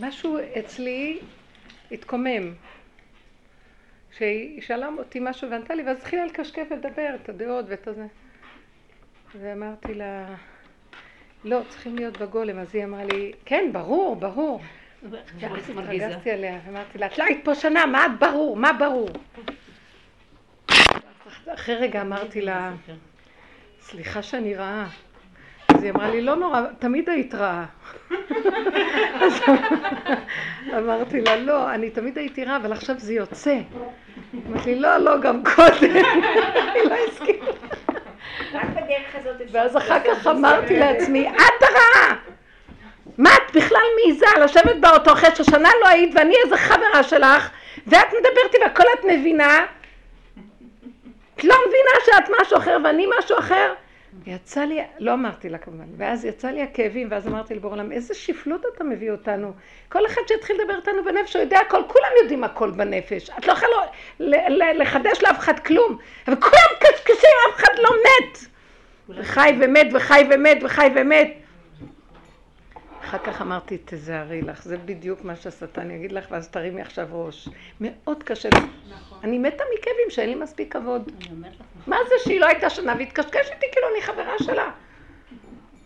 משהו אצלי התקומם. שהיא שאלה אותי משהו וענתה לי, ואז התחילה לקשקש ולדבר את הדעות ואת הזה. ואמרתי לה, לא, צריכים להיות בגולם. אז היא אמרה לי, כן, ברור, ברור. ואז התרגזתי עליה, ואמרתי לה, את לא היית פה שנה, מה את ברור? מה ברור? אחרי רגע אמרתי לה, סליחה שאני רעה. אז היא אמרה לי, לא נורא, תמיד היית רעה. אמרתי לה, לא, אני תמיד הייתי רעה, אבל עכשיו זה יוצא. אמרתי לי, לא, לא, גם קודם. היא לא הסכימה. ואז אחר כך אמרתי לעצמי, את הרעה! מה את בכלל מעיזה לשבת באוטו אחרי ששנה לא היית ואני איזה חברה שלך ואת מדברת איתה והכל את מבינה? את לא מבינה שאת משהו אחר ואני משהו אחר? יצא לי, לא אמרתי לה כמובן, ואז יצא לי הכאבים, ואז אמרתי לבור עולם, איזה שפלות אתה מביא אותנו. כל אחד שהתחיל לדבר איתנו בנפש, הוא יודע הכל, כולם יודעים הכל בנפש. את לא יכולה לחדש לאף אחד כלום, אבל כולם קשקשים, אף אחד לא מת. וחי ומת וחי ומת וחי ומת. אחר כך אמרתי, תזהרי לך, זה בדיוק מה שהשטן יגיד לך, ואז תרימי עכשיו ראש. מאוד קשה. נכון. אני מתה מכאבים שאין לי מספיק כבוד. מה זה שהיא לא הייתה שנה והתקשקש איתי כאילו אני חברה שלה?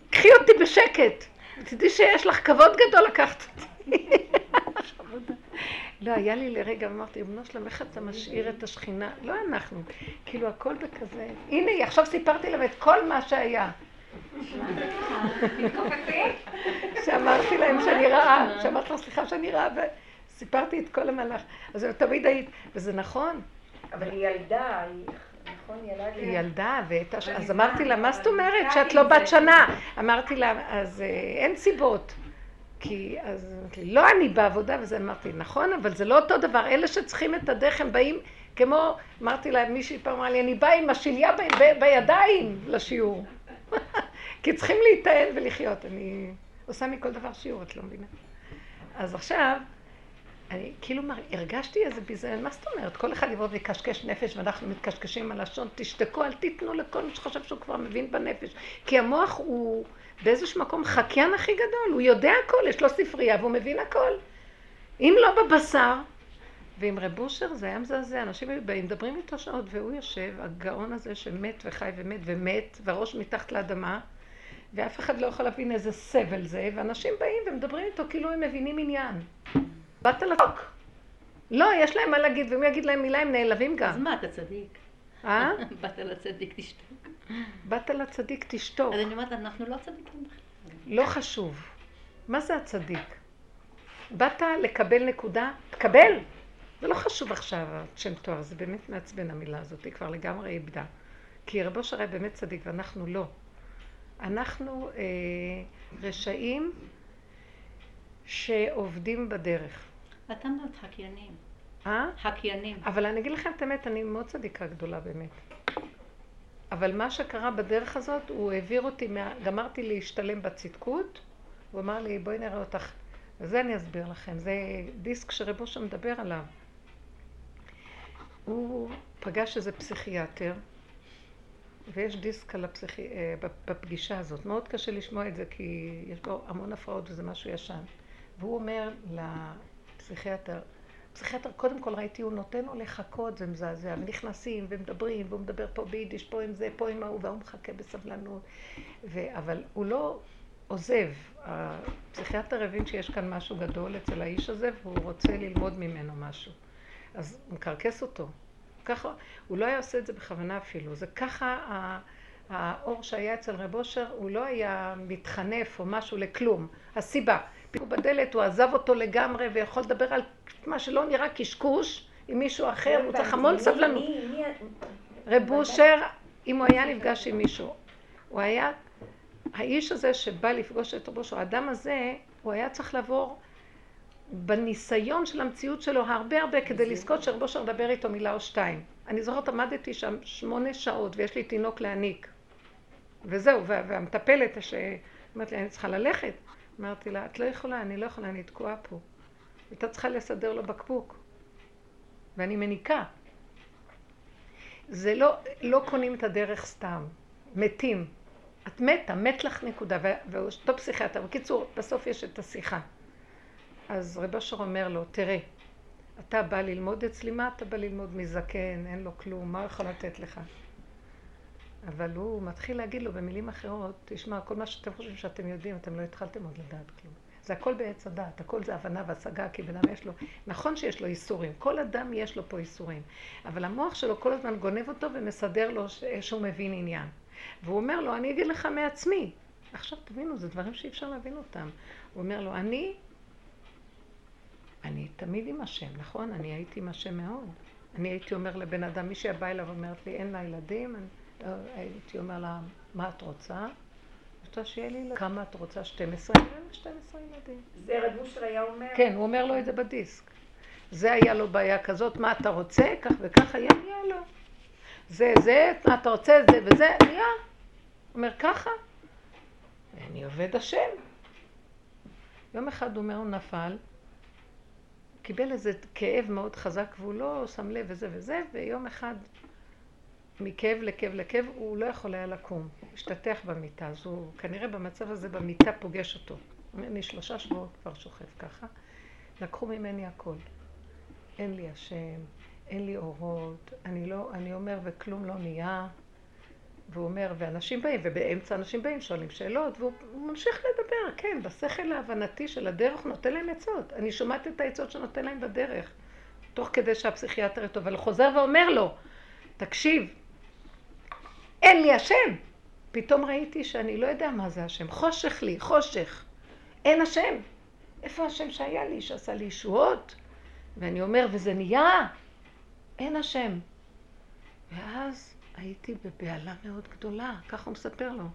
קחי אותי בשקט. תדעי שיש לך כבוד גדול לקחת אותי. לא, היה לי לרגע, אמרתי, אמנו שלם, איך אתה משאיר את השכינה? לא אנחנו, כאילו הכל בכזה. הנה, עכשיו סיפרתי להם את כל מה שהיה. שאמרתי להם שאני רעה, שאמרתי לך סליחה שאני רעה, וסיפרתי את כל המהלך. אז תמיד היית, וזה נכון. אבל היא ילדה, נכון, היא ילדה, אז אמרתי לה, מה זאת אומרת שאת לא בת שנה? אמרתי לה, אז אה, אין סיבות. כי אז אמרתי לא אני בעבודה, וזה אמרתי, נכון, אבל זה לא אותו דבר. אלה שצריכים את הדרך, הם באים כמו, אמרתי להם, מישהי פעם אמרה לי, אני באה עם השליה בידיים לשיעור. כי צריכים להיטען ולחיות. אני עושה מכל דבר שיעור, את לא מבינה. אז עכשיו, אני כאילו מר... הרגשתי איזה ביזיון, מה זאת אומרת? כל אחד יבוא ויקשקש נפש ואנחנו מתקשקשים על לשון, תשתקו, אל תיתנו לכל מי שחושב שהוא כבר מבין בנפש. כי המוח הוא באיזשהו מקום חקיין הכי גדול, הוא יודע הכל, יש לו ספרייה והוא מבין הכל. אם לא בבשר, ועם רב אושר זה היה מזעזע, אנשים היו באים, מדברים איתו שעות, והוא יושב, הגאון הזה שמת וחי ומת ומת, והראש מתחת לאדמה, ואף אחד לא יכול להבין איזה סבל זה, ואנשים באים ומדברים איתו כאילו הם מבינים עניין. באת לצוק. לא, יש להם מה להגיד, ואם יגיד להם מילה הם נעלבים גם. אז מה, אתה צדיק. אה? באת לצדיק, תשתוק. באת לצדיק, תשתוק. אז אני אומרת, אנחנו לא צדיקים בכלל. לא חשוב. מה זה הצדיק? באת לקבל נקודה, תקבל. זה לא חשוב עכשיו שם תואר, זה באמת מעצבן המילה הזאת, היא כבר לגמרי איבדה. כי רבו שרי באמת צדיק ואנחנו לא. אנחנו אה, רשעים שעובדים בדרך. אתה אומרת חקיינים. אה? חקיינים. אבל אני אגיד לכם את האמת, אני מאוד צדיקה גדולה באמת. אבל מה שקרה בדרך הזאת, הוא העביר אותי, מה... גמרתי להשתלם בצדקות, הוא אמר לי, בואי נראה אותך. וזה אני אסביר לכם, זה דיסק שרבו שם מדבר עליו. הוא פגש איזה פסיכיאטר, ויש דיסק על הפסיכי... אה, בפגישה הזאת. מאוד קשה לשמוע את זה, כי יש בו המון הפרעות וזה משהו ישן. והוא אומר לפסיכיאטר, פסיכיאטר, קודם כל ראיתי, הוא נותן לו לחכות, זה מזעזע, ונכנסים ומדברים, והוא מדבר פה ביידיש, פה עם זה, פה עם ההוא, והוא מחכה בסבלנות. ו... אבל הוא לא עוזב. הפסיכיאטר הבין שיש כאן משהו גדול אצל האיש הזה, והוא רוצה ללמוד ממנו משהו. אז הוא מקרקס אותו. ככה, הוא לא היה עושה את זה בכוונה אפילו. זה ככה האור שהיה אצל רב אושר, הוא לא היה מתחנף או משהו לכלום. הסיבה, פתאום בדלת הוא עזב אותו לגמרי ויכול לדבר על מה שלא נראה קשקוש עם מישהו אחר, הוא צריך המון סבלנות. רב אושר, אם הוא היה נפגש עם מישהו, הוא היה, האיש הזה שבא לפגוש את רב אושר, האדם הזה, הוא היה צריך לעבור בניסיון של המציאות שלו הרבה הרבה כדי לזכות שרבו שר לדבר איתו מילה או שתיים. אני זוכרת עמדתי שם שמונה שעות ויש לי תינוק להניק. וזהו, והמטפלת שאומרת לי, אני צריכה ללכת. אמרתי לה, את לא יכולה, אני לא יכולה, אני תקועה פה. הייתה צריכה לסדר לו בקבוק. ואני מניקה. זה לא, לא קונים את הדרך סתם. מתים. את מתה, מת לך נקודה. ואותו פסיכיאטר. בקיצור, בסוף יש את השיחה. אז רב אשר אומר לו, תראה, אתה בא ללמוד אצלי, מה אתה בא ללמוד מזקן, אין לו כלום, מה יכול לתת לך? אבל הוא מתחיל להגיד לו במילים אחרות, תשמע, כל מה שאתם חושבים שאתם יודעים, אתם לא התחלתם עוד לדעת כלום. זה הכל בעץ הדעת, הכל זה הבנה והשגה, כי בן אדם יש לו, נכון שיש לו איסורים, כל אדם יש לו פה איסורים, אבל המוח שלו כל הזמן גונב אותו ומסדר לו שהוא מבין עניין. והוא אומר לו, אני אגיד לך מעצמי. עכשיו תבינו, זה דברים שאי אפשר להבין אותם. הוא אומר לו, אני, אני תמיד עם השם, נכון? אני הייתי עם השם מאוד. אני הייתי אומר לבן אדם, מי שבא אליו ואומרת לי, אין לה ילדים, אני, אה, הייתי אומר לה, מה את רוצה? רוצה שיהיה לי ילדים. כמה את רוצה? 12? אין לה 12 ילדים. זה רב אושר היה אומר? כן, הוא אומר לו את זה בדיסק. זה היה לו בעיה כזאת, מה אתה רוצה? כך וכך היה, נהיה לו. זה, זה, מה אתה רוצה? זה וזה, נהיה. אומר, ככה. אני עובד השם. יום אחד הוא אומר, הוא נפל, קיבל איזה כאב מאוד חזק והוא לא שם לב וזה וזה, ויום אחד מכאב לכאב לכאב הוא לא יכול היה לקום, השתתח במיטה, אז הוא כנראה במצב הזה במיטה פוגש אותו. אני שלושה שבועות כבר שוכב ככה, לקחו ממני הכל. אין לי השם, אין לי אורות, אני לא, אני אומר וכלום לא נהיה. והוא אומר, ואנשים באים, ובאמצע אנשים באים, שואלים שאלות, והוא ממשיך לדבר, כן, בשכל ההבנתי של הדרך הוא נותן להם עצות. אני שומעת את העצות שנותן להם בדרך, תוך כדי שהפסיכיאטר איתו, אבל הוא חוזר ואומר לו, תקשיב, אין לי השם. פתאום ראיתי שאני לא יודע מה זה השם, חושך לי, חושך. אין השם. איפה השם שהיה לי, שעשה לי ישועות? ואני אומר, וזה נהיה, אין השם. ואז הייתי בבהלה מאוד גדולה, ככה הוא מספר לו. הוא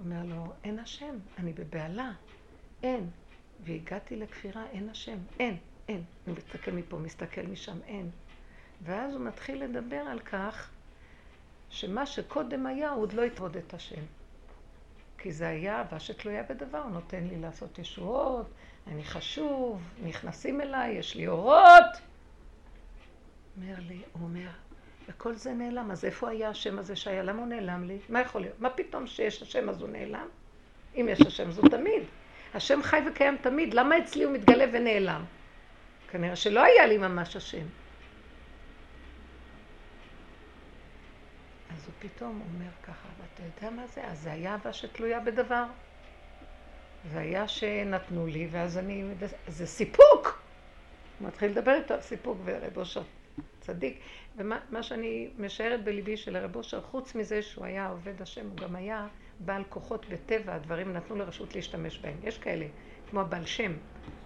אומר לו, אין השם, אני בבהלה, אין. והגעתי לכפירה, אין השם, אין, אין. אני מסתכל מפה, מסתכל משם, אין. ואז הוא מתחיל לדבר על כך שמה שקודם היה, הוא עוד לא יתרוד את השם. כי זה היה אהבה שתלויה בדבר, הוא נותן לי לעשות ישועות, אני חשוב, נכנסים אליי, יש לי אורות. אומר לי, הוא אומר, וכל זה נעלם, אז איפה היה השם הזה שהיה? למה הוא נעלם לי? מה יכול להיות? מה פתאום שיש השם אז הוא נעלם? אם יש השם זו תמיד. השם חי וקיים תמיד, למה אצלי הוא מתגלה ונעלם? כנראה שלא היה לי ממש השם. אז הוא פתאום אומר ככה, ואתה יודע מה זה? אז זה היה אהבה שתלויה בדבר. זה היה שנתנו לי, ואז אני... זה סיפוק! הוא מתחיל לדבר איתו על סיפוק, ורב אושר צדיק. ומה שאני משערת בליבי של הרב אושר, חוץ מזה שהוא היה עובד השם, הוא גם היה בעל כוחות בטבע, הדברים נתנו לרשות להשתמש בהם. יש כאלה, כמו הבעל שם,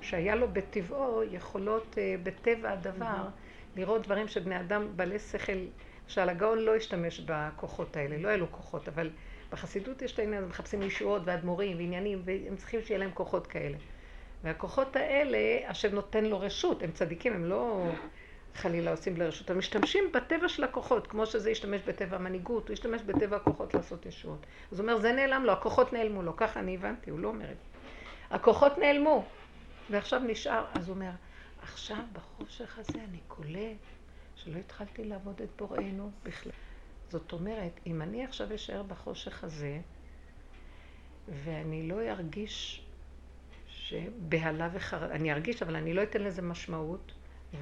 שהיה לו בטבעו יכולות אה, בטבע הדבר לראות דברים שבני אדם בעלי שכל, שעל הגאון לא השתמש בכוחות האלה, לא היה לו כוחות, אבל בחסידות יש את העניין, מחפשים ישועות ואדמו"רים ועניינים, והם צריכים שיהיה להם כוחות כאלה. והכוחות האלה, השם נותן לו רשות, הם צדיקים, הם לא חלילה עושים לרשות, הם משתמשים בטבע של הכוחות, כמו שזה ישתמש בטבע המנהיגות, הוא ישתמש בטבע הכוחות לעשות ישועות. אז הוא אומר, זה נעלם לו, הכוחות נעלמו לו, ככה אני הבנתי, הוא לא אומר את זה. הכוחות נעלמו, ועכשיו נשאר, אז הוא אומר, עכשיו בחושך הזה אני קולט שלא התחלתי לעבוד את בוראנו בכלל. זאת אומרת, אם אני עכשיו אשאר בחושך הזה, ואני לא ארגיש שבהלה וחרדה, אני ארגיש, אבל אני לא אתן לזה משמעות,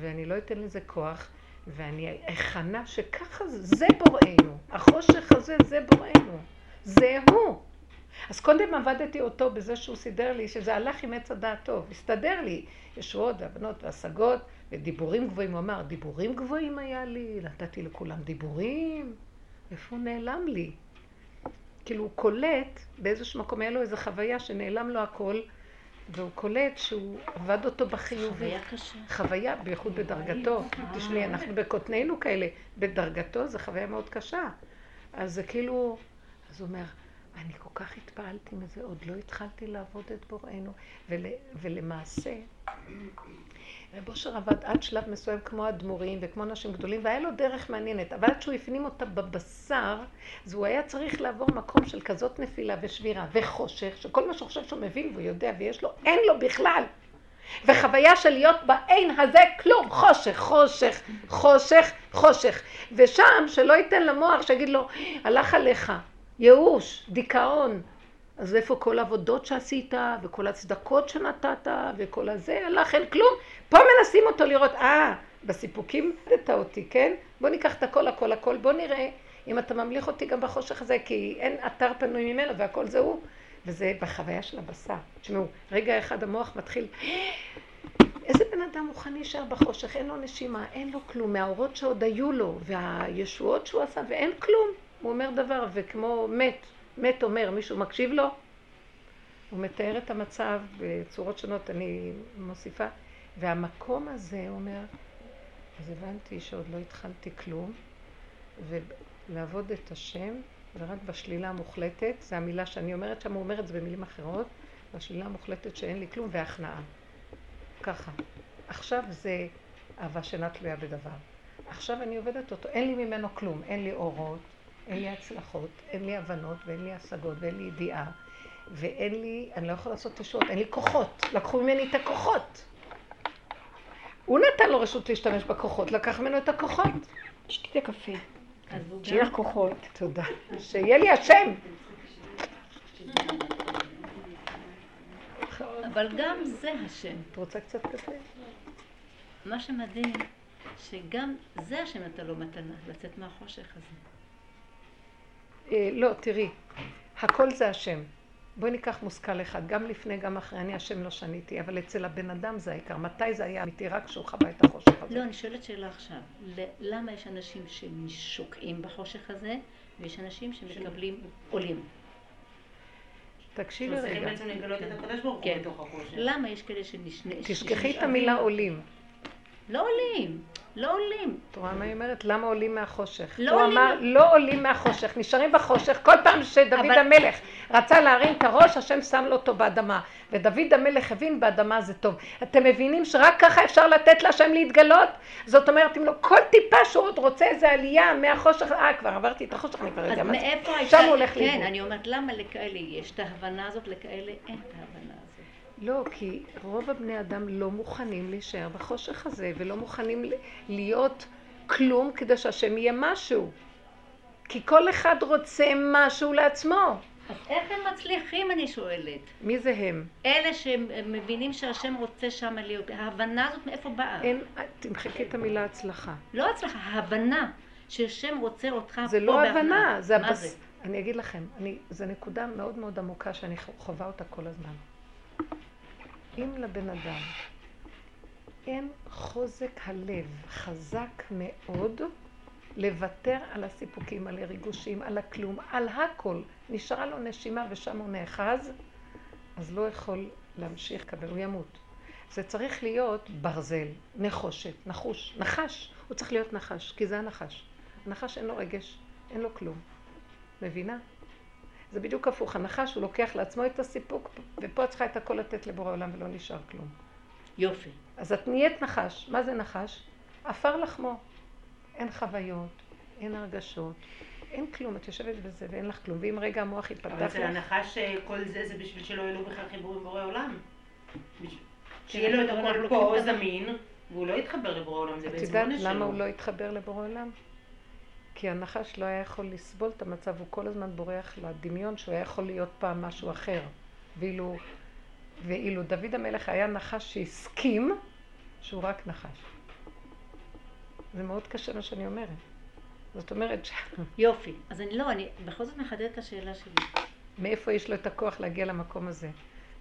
ואני לא אתן לזה כוח, ואני אכנה שככה זה, בוראנו. החושך הזה זה בוראנו. זה הוא. אז קודם עבדתי אותו בזה שהוא סידר לי, שזה הלך עם עץ הדעת טוב. הסתדר לי ישועות והבנות והשגות ודיבורים גבוהים. הוא אמר, דיבורים גבוהים היה לי, נתתי לכולם דיבורים. איפה הוא נעלם לי? כאילו הוא קולט, באיזשהו מקום היה לו איזו חוויה שנעלם לו הכל, והוא קולט שהוא עבד אותו בחיובי. חוויה קשה. חוויה, בייחוד בדרגתו. תשמעי, אנחנו בקוטנינו כאלה, בדרגתו זו חוויה מאוד קשה. אז זה כאילו, אז הוא אומר, אני כל כך התפעלתי מזה, עוד לא התחלתי לעבוד את בוראנו. ול, ולמעשה, רב אושר עבד עד שלב מסוים כמו אדמו"רים וכמו אנשים גדולים, והיה לו דרך מעניינת, אבל עד שהוא הפנים אותה בבשר, אז הוא היה צריך לעבור מקום של כזאת נפילה ושבירה וחושך, שכל מה שהוא חושב שהוא מבין והוא יודע ויש לו, אין לו בכלל. וחוויה של להיות באין הזה כלום, חושך, חושך, חושך, חושך. ושם שלא ייתן למוח שיגיד לו, הלך עליך, ייאוש, דיכאון, אז איפה כל העבודות שעשית, וכל הצדקות שנתת, וכל הזה, הלך אין כלום. פה מנסים אותו לראות, אה, בסיפוקים נתת אותי, כן? בוא ניקח את הכל, הכל, הכל, בוא נראה אם אתה ממליך אותי גם בחושך הזה, כי אין אתר פנוי ממנו, והכל זה הוא. וזה בחוויה של הבשר. תשמעו, רגע אחד המוח מתחיל, איזה בן אדם מוכן להישאר בחושך? אין לו נשימה, אין לו כלום, מהאורות שעוד היו לו, והישועות שהוא עשה, ואין כלום. הוא אומר דבר, וכמו מת, מת אומר, מישהו מקשיב לו? הוא מתאר את המצב בצורות שונות, אני מוסיפה. והמקום הזה, אומר, אז הבנתי שעוד לא התחלתי כלום, ולעבוד את השם, ורק בשלילה המוחלטת, זו המילה שאני אומרת שם, הוא אומר את זה במילים אחרות, בשלילה המוחלטת שאין לי כלום, והכנעה. ככה. עכשיו זה אהבה שאינה תלויה בדבר. עכשיו אני עובדת אותו, אין לי ממנו כלום, אין לי אורות, אין לי הצלחות, אין לי הבנות ואין לי השגות ואין לי ידיעה ואין לי, אני לא יכולה לעשות ישועות, אין לי כוחות, לקחו ממני את הכוחות. הוא נתן לו רשות להשתמש בכוחות, לקח ממנו את הכוחות. שתי את הקפה. שיהיה לך כוחות. תודה. שיהיה לי השם. אבל גם זה השם. את רוצה קצת קפה? מה שמדהים, שגם זה השם נתן לו מתנה, לצאת מהחושך הזה. אה, לא, תראי, הכל זה השם. בואי ניקח מושכל אחד, גם לפני, גם אחרי, אני השם לא שניתי, אבל אצל הבן אדם זה העיקר. מתי זה היה אמיתי? רק כשהוא חווה את החושך הזה. לא, אני שואלת שאלה עכשיו. למה יש אנשים ששוקעים בחושך הזה, ויש אנשים שמקבלים עולים? תקשיבי רגע. בעצם לגלות את הקדוש ברוך הוא כן. בתוך החושך. למה יש כאלה שנשנה... תשכחי את המילה עולים. לא עולים, לא עולים. את רואה מה היא אומרת? למה עולים מהחושך? לא הוא עולים אמר, לא עולים מהחושך, נשארים בחושך. כל פעם שדוד אבל- המלך רצה להרים את הראש, השם שם לו אותו באדמה. ודוד המלך הבין באדמה זה טוב. אתם מבינים שרק ככה אפשר לתת להשם להתגלות? זאת אומרת, אם לא כל טיפה שהוא עוד רוצה איזה עלייה מהחושך, אה, כבר עברתי את החושך, אני כבר יודע מה זה. מאיפה הייתה... שם הוא הולך כן, לאיבוד. אני אומרת, למה לכאלה יש את ההבנה הזאת, לכאלה אין את ההבנה? לא, כי רוב הבני אדם לא מוכנים להישאר בחושך הזה, ולא מוכנים להיות כלום כדי שהשם יהיה משהו. כי כל אחד רוצה משהו לעצמו. אז איך הם מצליחים, אני שואלת? מי זה הם? אלה שמבינים שהשם רוצה שם להיות, ההבנה הזאת מאיפה באה? אין, תמחקי את המילה הצלחה. לא הצלחה, ההבנה שהשם רוצה אותך זה פה לא בהכנעה. הבנה, זה הבס... זה? אני אגיד לכם, אני, זו נקודה מאוד מאוד עמוקה שאני חווה אותה כל הזמן. אם לבן אדם אין חוזק הלב חזק מאוד לוותר על הסיפוקים, על הריגושים, על הכלום, על הכל, נשארה לו נשימה ושם הוא נאחז, אז לא יכול להמשיך לקבל, הוא ימות. זה צריך להיות ברזל, נחושת, נחוש, נחש, הוא צריך להיות נחש, כי זה הנחש. הנחש אין לו רגש, אין לו כלום. מבינה? זה בדיוק הפוך, הנחש הוא לוקח לעצמו את הסיפוק, ופה את צריכה את הכל לתת לבורא עולם ולא נשאר כלום. יופי. אז את נהיית נחש. מה זה נחש? עפר לחמו. אין חוויות, אין הרגשות, אין כלום. את יושבת בזה ואין לך כלום. ואם רגע המוח אבל יפתח אצל. הנחש אה, כל זה זה בשביל שלא יהיו לו בכלל חיבור עם בורא עולם. כן, שיהיה לו את אבל הכל פה זמין, והוא לא יתחבר לבורא עולם, זה את יודעת. למה הוא לא התחבר לבורא עולם? כי הנחש לא היה יכול לסבול את המצב, הוא כל הזמן בורח לדמיון שהוא היה יכול להיות פעם משהו אחר. ואילו, ואילו דוד המלך היה נחש שהסכים שהוא רק נחש. זה מאוד קשה מה שאני אומרת. זאת אומרת, ש... יופי. אז אני לא, אני בכל זאת מחדדת את השאלה שלי. מאיפה יש לו את הכוח להגיע למקום הזה?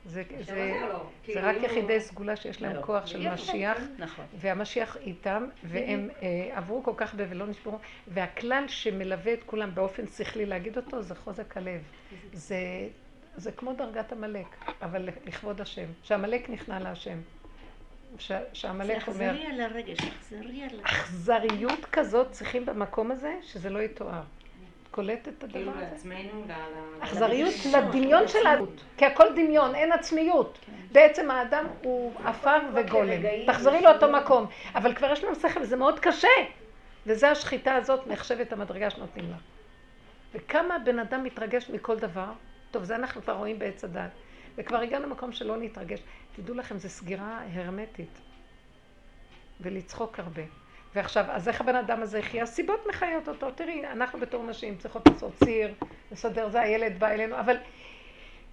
זה, זה, זה לא. זה כאילו, רק אם הוא- יחידי סגולה שיש להם לא. כוח של. משיח, נכון. והמשיח איתם, והם אה, עברו כל כך ולא נשברו, והכלל שמלווה את כולם באופן שכלי להגיד אותו זה חוזק הלב. זה, זה כמו דרגת עמלק, אבל לכבוד השם. שעמלק נכנע להשם. זה שעמלק אומר, אכזרי על הרגש, אכזרי על... אכזריות כזאת צריכים במקום הזה, שזה לא יתואר. קולטת את כאילו הדבר הזה? לעצמנו, ל- אכזריות לדמיון של העדות, כי הכל דמיון, אין עצמיות. בעצם האדם הוא עפר וגולם. תחזרי לאותו מקום. אבל כבר יש לנו שכל וזה מאוד קשה. וזה השחיטה הזאת נחשבת המדרגה שנותנים לה. וכמה בן אדם מתרגש מכל דבר, טוב, זה אנחנו כבר רואים בעץ הדת. וכבר הגענו למקום שלא להתרגש. תדעו לכם, זו סגירה הרמטית. ולצחוק הרבה. ועכשיו, אז איך הבן אדם הזה יחיה? הסיבות מחיות אותו. תראי, אנחנו בתור נשים צריכות לעשות ציר, לסדר, זה הילד בא אלינו, אבל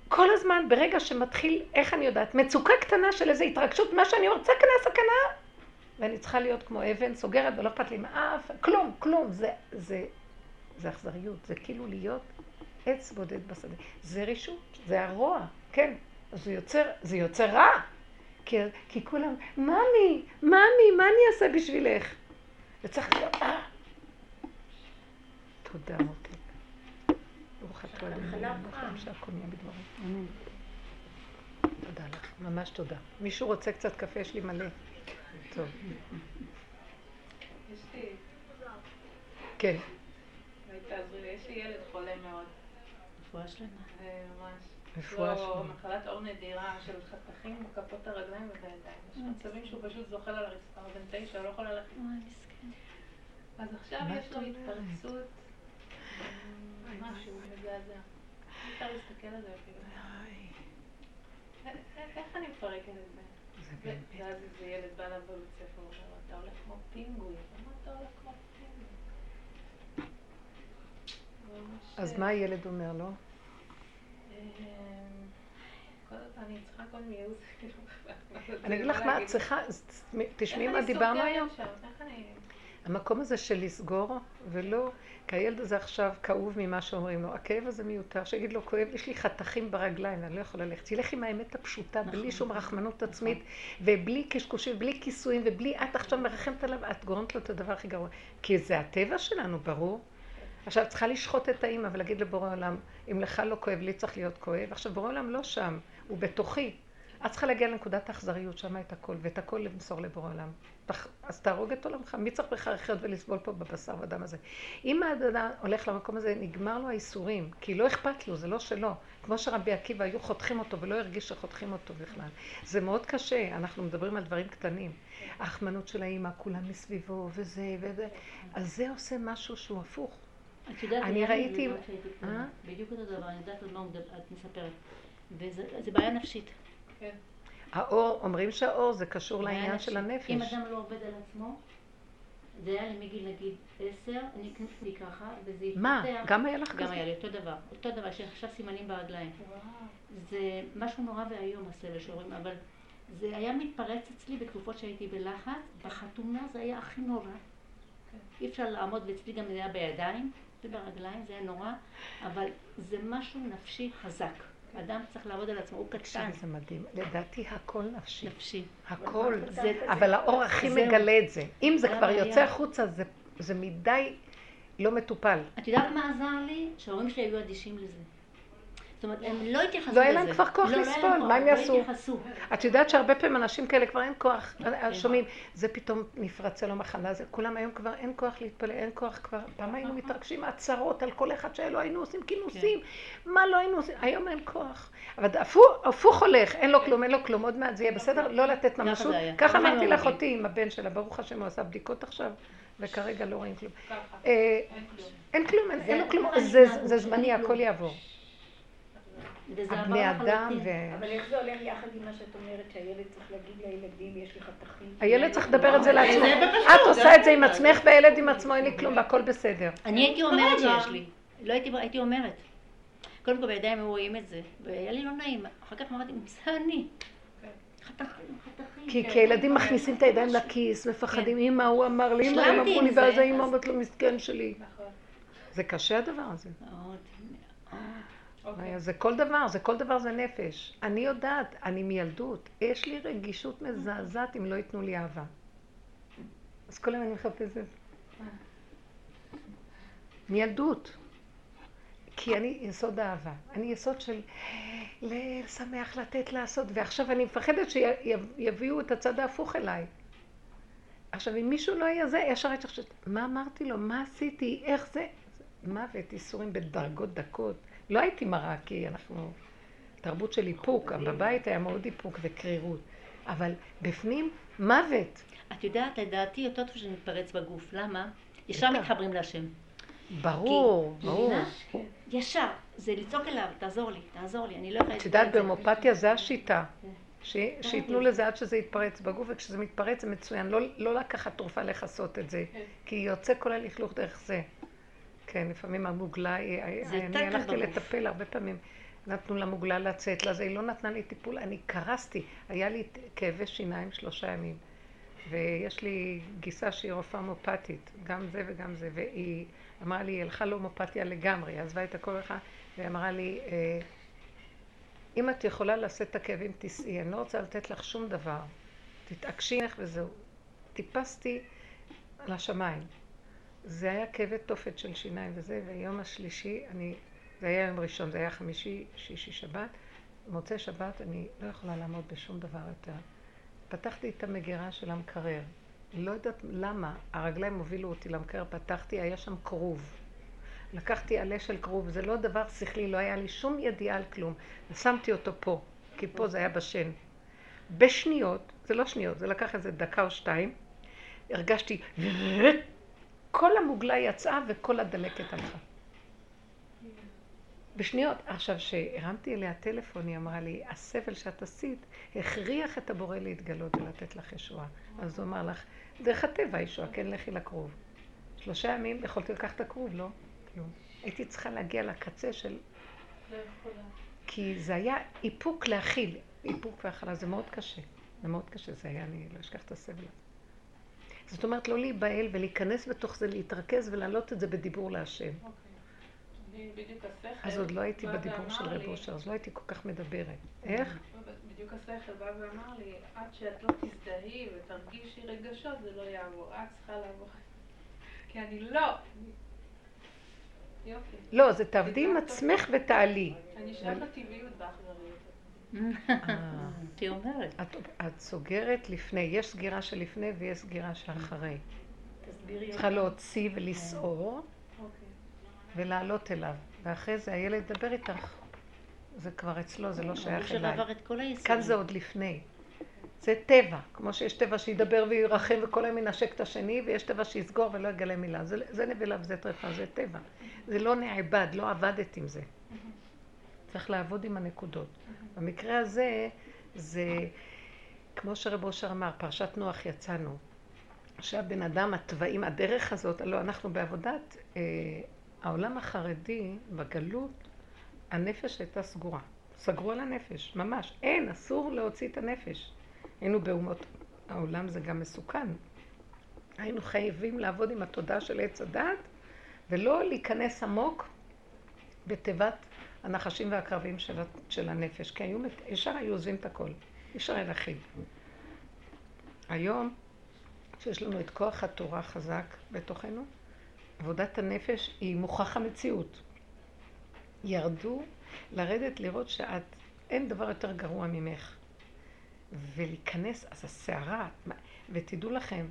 כל הזמן, ברגע שמתחיל, איך אני יודעת, מצוקה קטנה של איזו התרגשות, מה שאני אומרת, סכנה, סכנה, ואני צריכה להיות כמו אבן, סוגרת ולא אכפת לי מאף, כלום, כלום, זה, זה, זה אכזריות, זה כאילו להיות עץ בודד בשדה. זה רישות, זה הרוע, כן, זה יוצר, זה יוצר רע, כי, כי כולם, ממי, ממי, מה אני אעשה בשבילך? וצריך להיות, אה. תודה, מותק. ברוך אתה אדוני, ברוך שהכל נהיה. תודה לך, ממש תודה. מישהו רוצה קצת קפה? יש לי מלא. טוב. יש לי... כן. יש לי ילד חולה מאוד. רפואה שלמה. ממש. רפואה יש לו שלמה. מחלת עור נדירה של חתכים בכפות הרגליים ובידיים. יש מצבים שהוא פשוט זוחל על הרצפה, הוא בן תשע, לא יכול ללכת. אוי, מסכן. אז עכשיו יש לו? התפרצות, אה, משהו מזעזע. אי אפשר להסתכל על זה אפילו. איך- אני מפרקת את זה? ואז איזה ילד בא אליו בבית ספר, הוא אומר לו, אתה הולך כמו פינגוי. למה אתה הולך כמו פינגוי? אז אה, מה הילד אומר לו? אמ, הזמן אני אגיד לך מה, את צריכה, תשמעי מה דיברנו היום. המקום הזה של לסגור, ולא, כי הילד הזה עכשיו כאוב ממה שאומרים לו. הכאב הזה מיותר, שיגיד לו, כואב, יש לי חתכים ברגליים, אני לא יכולה ללכת. תלך עם האמת הפשוטה, בלי נכון. שום רחמנות עצמית, ובלי קשקושים, בלי כיסויים, ובלי את עכשיו מרחמת עליו, את גורמת לו את הדבר הכי גרוע. כי זה הטבע שלנו, ברור. עכשיו, צריכה לשחוט את האימא ולהגיד לבורא עולם, אם לך לא כואב, לי צריך להיות כואב. עכשיו, בורא עולם לא שם, הוא בתוכי. את צריכה להגיע לנקודת האכזריות, שמה את הכל, ואת הכל למסור לבורא עולם. אז תהרוג את עולמך, מי צריך בכלל לחיות ולסבול פה בבשר ודם הזה? אם האדם הולך למקום הזה, נגמר לו האיסורים, כי לא אכפת לו, זה לא שלו. כמו שרבי עקיבא היו חותכים אותו ולא הרגיש שחותכים אותו בכלל. זה מאוד קשה, אנחנו מדברים על דברים קטנים. ההחמנות של האימא, כולם מסביבו, וזה, וזה. אז זה עושה משהו שהוא הפוך. את יודעת, אני ראיתי-. אה? בדיוק אותו דבר, אני יודעת על מה את מספרת. וזה בעיה נפשית. האור, אומרים שהאור זה קשור לעניין של נפשית. אם הנפש. אדם לא עובד על עצמו, זה היה לי מגיל נגיד עשר, אני קניתי ככה, וזה התפתח. מה? גם היה לך גם כזה? היה לי אותו דבר. אותו דבר, יש לי עכשיו סימנים ברגליים. זה משהו נורא ואיום הסבל שאומרים, אבל זה היה מתפרץ אצלי בתקופות שהייתי בלחץ, בחתונה זה היה הכי נורא. אי אפשר לעמוד, ואצלי גם זה היה בידיים וברגליים, זה היה נורא, אבל זה משהו נפשי חזק. אדם צריך לעבוד על עצמו, הוא קטן, זה מדהים. לדעתי הכל נפשי. נפשי. הכל. זה, אבל האור הכי. מגלה את זה. אם זה כבר. יוצא החוצה, זה מדי לא מטופל. את יודעת מה עזר לי? שההורים שלי היו אדישים לזה. אומרת, הם לא התייחסו לזה. לא היה להם כבר כוח לא, לא היה לסבול, להם כוח, מה הם לא יעשו? התייחסו. את יודעת שהרבה פעמים אנשים כאלה כבר אין כוח, כן. שומעים, זה פתאום נפרצה לו מחלה, זה כולם היום כבר אין כוח להתפלל, אין כוח כבר, פעם היינו נכון. מתרגשים הצהרות על כל אחד שהיה לו, היינו עושים כינוסים, מה לא היינו עושים, היום אין כוח. אבל הפוך, הולך, אין לו כלום, אין לו כלום, עוד מעט זה יהיה בסדר, לא לתת ממשות. ככה אמרתי לאחותי עם הבן שלה, ברוך השם, הוא עשה בדיקות עכשיו, וכרגע לא רואים כלום. אה, אין כלום. אין כלום, אין- אין לו זה- כלום, זה- זמני, אין הכל. יעבור. הבני אדם. ו... אבל איך זה הולך יחד עם מה שאת אומרת, שהילד צריך להגיד לילדים, יש לך תחים? הילד צריך לדבר את זה לעצמו. את זה עושה את זה עם. עצמך והילד עם עצמו, אין לי כלום והכל בסדר. אני הייתי אומרת כרגע. שיש לי. לא הייתי, אומרת. קודם כל בידיים היו רואים את זה, והיה לי לא נעים. אחר כך אמרתי, זה אני. חתכים, חתכים. כי כי ילדים כן, מכניסים את הידיים לכיס, מפחדים, כן. אמא, הוא אמר לי, אמא, הם אמרו לי, זה, ואז האמא אומרת לו, מסכן שלי. נכון. זה קשה הדבר הזה. מאוד. אוקיי. זה כל דבר, זה כל דבר זה נפש. אני יודעת, אני מילדות, יש לי רגישות מזעזעת אם לא ייתנו לי אהבה. אז כל היום אני מחפשת. מילדות. כי אני יסוד אהבה. אני יסוד של לשמח, לתת, לעשות, ועכשיו אני מפחדת שיביאו את הצד ההפוך אליי. עכשיו, אם מישהו לא היה זה, ישר הייתי חושבת, מה אמרתי לו? מה עשיתי? איך זה? מוות, ייסורים בדרגות דקות. לא הייתי מראה, כי אנחנו... תרבות של איפוק, בבית היה מאוד איפוק וקרירות. אבל בפנים, מוות. את יודעת, לדעתי יותר טוב שנתפרץ בגוף. למה? ישר. מתחברים להשם. ברור, ברור. ישר. זה לצעוק אליו, תעזור לי, תעזור לי. אני לא יכולה... את יודעת. בהומופתיה זה השיטה. כן. ש... שייתנו לזה עד שזה יתפרץ בגוף, וכשזה מתפרץ זה מצוין. לא, לא לקחת תרופה לכסות את זה, כן. כי יוצא כל הלכלוך דרך זה. כן, לפעמים המוגלה, אני הלכתי. לטפל הרבה פעמים. נתנו למוגלה לצאת לזה, היא לא נתנה לי טיפול, אני קרסתי, היה לי כאבי שיניים שלושה ימים. ויש לי גיסה שהיא רופאה הומופתית, גם זה וגם זה, והיא אמרה לי, היא הלכה להומופתיה לגמרי, עזבה את הכל לך, והיא אמרה לי, אה, אם את יכולה לשאת את הכאבים, תיסעי, אני לא רוצה לתת לך שום דבר, תתעקשי לך וזהו. טיפסתי לשמיים. זה היה כאבי תופת של שיניים וזה, ויום השלישי, אני, זה היה יום ראשון, זה היה חמישי, שישי, שבת. מוצאי שבת אני לא יכולה לעמוד בשום דבר יותר. פתחתי את המגירה של המקרר. לא יודעת למה, הרגליים הובילו אותי למקרר, פתחתי, היה שם כרוב. לקחתי עלה של כרוב, זה לא דבר שכלי, לא היה לי שום ידיעה על כלום. ושמתי אותו פה, כי פה זה היה בשן. בשניות, זה לא שניות, זה לקח איזה דקה או שתיים, הרגשתי, כל המוגלה יצאה וכל הדלקת הלכה. בשניות. עכשיו, כשהרמתי אליה טלפון, היא אמרה לי, הסבל שאת עשית הכריח את הבורא להתגלות ולתת לך ישועה. אז הוא אמר לך, דרך הטבע ישועה, כן לכי לכרוב. שלושה ימים יכולתי לקחת את הכרוב, לא? כלום. הייתי צריכה להגיע לקצה של... לא. כי זה היה איפוק להכיל. איפוק והכלה זה מאוד קשה. זה מאוד קשה, זה היה, אני לא אשכח את הסבל הזה. זאת אומרת, לא להיבהל ולהיכנס בתוך זה, להתרכז ולהעלות את זה בדיבור להשם. אוקיי. אז עוד לא הייתי בדיבור של רב אושר, אז לא הייתי כל כך מדברת. איך? בדיוק השכל בא ואמר לי, עד שאת לא תזדהי ותרגישי רגשות, זה לא יעבור. את צריכה לעבור. כי אני לא. יופי. לא, זה תעבדי עם עצמך ותעלי. אני שם בטבעיות באכזריות. אה. היא אומרת. את, את סוגרת לפני, יש סגירה של לפני ויש סגירה שאחרי. תסבירי צריכה להוציא ולסעור אוקיי. ולעלות אליו. ואחרי זה הילד ידבר איתך. זה כבר אצלו, זה לא שייך אושר אליי. כאן זה עוד לפני. זה טבע, כמו שיש טבע שידבר וירחם וכל היום ינשק את השני, ויש טבע שיסגור ולא יגלה מילה. זה, זה נבלה וזה טרפה, זה טבע. זה לא נעבד, לא עבדת עם זה. צריך לעבוד עם הנקודות. במקרה הזה, זה כמו שרב אושר אמר, פרשת נוח יצאנו. שהבן אדם, התוואים, הדרך הזאת, הלוא אנחנו בעבודת אה, העולם החרדי, בגלות, הנפש הייתה סגורה. סגרו על הנפש, ממש. אין, אסור להוציא את הנפש. היינו באומות העולם, זה גם מסוכן. היינו חייבים לעבוד עם התודעה של עץ הדת, ולא להיכנס עמוק בתיבת הנחשים והקרבים של, של הנפש, כי היו, ישר היו עוזבים את הכל. אי אפשר היה להכיל. היום, שיש לנו את כוח התורה חזק בתוכנו, עבודת הנפש היא מוכח המציאות. ירדו לרדת לראות שאת, אין דבר יותר גרוע ממך. ולהיכנס, אז הסערה, ותדעו לכם,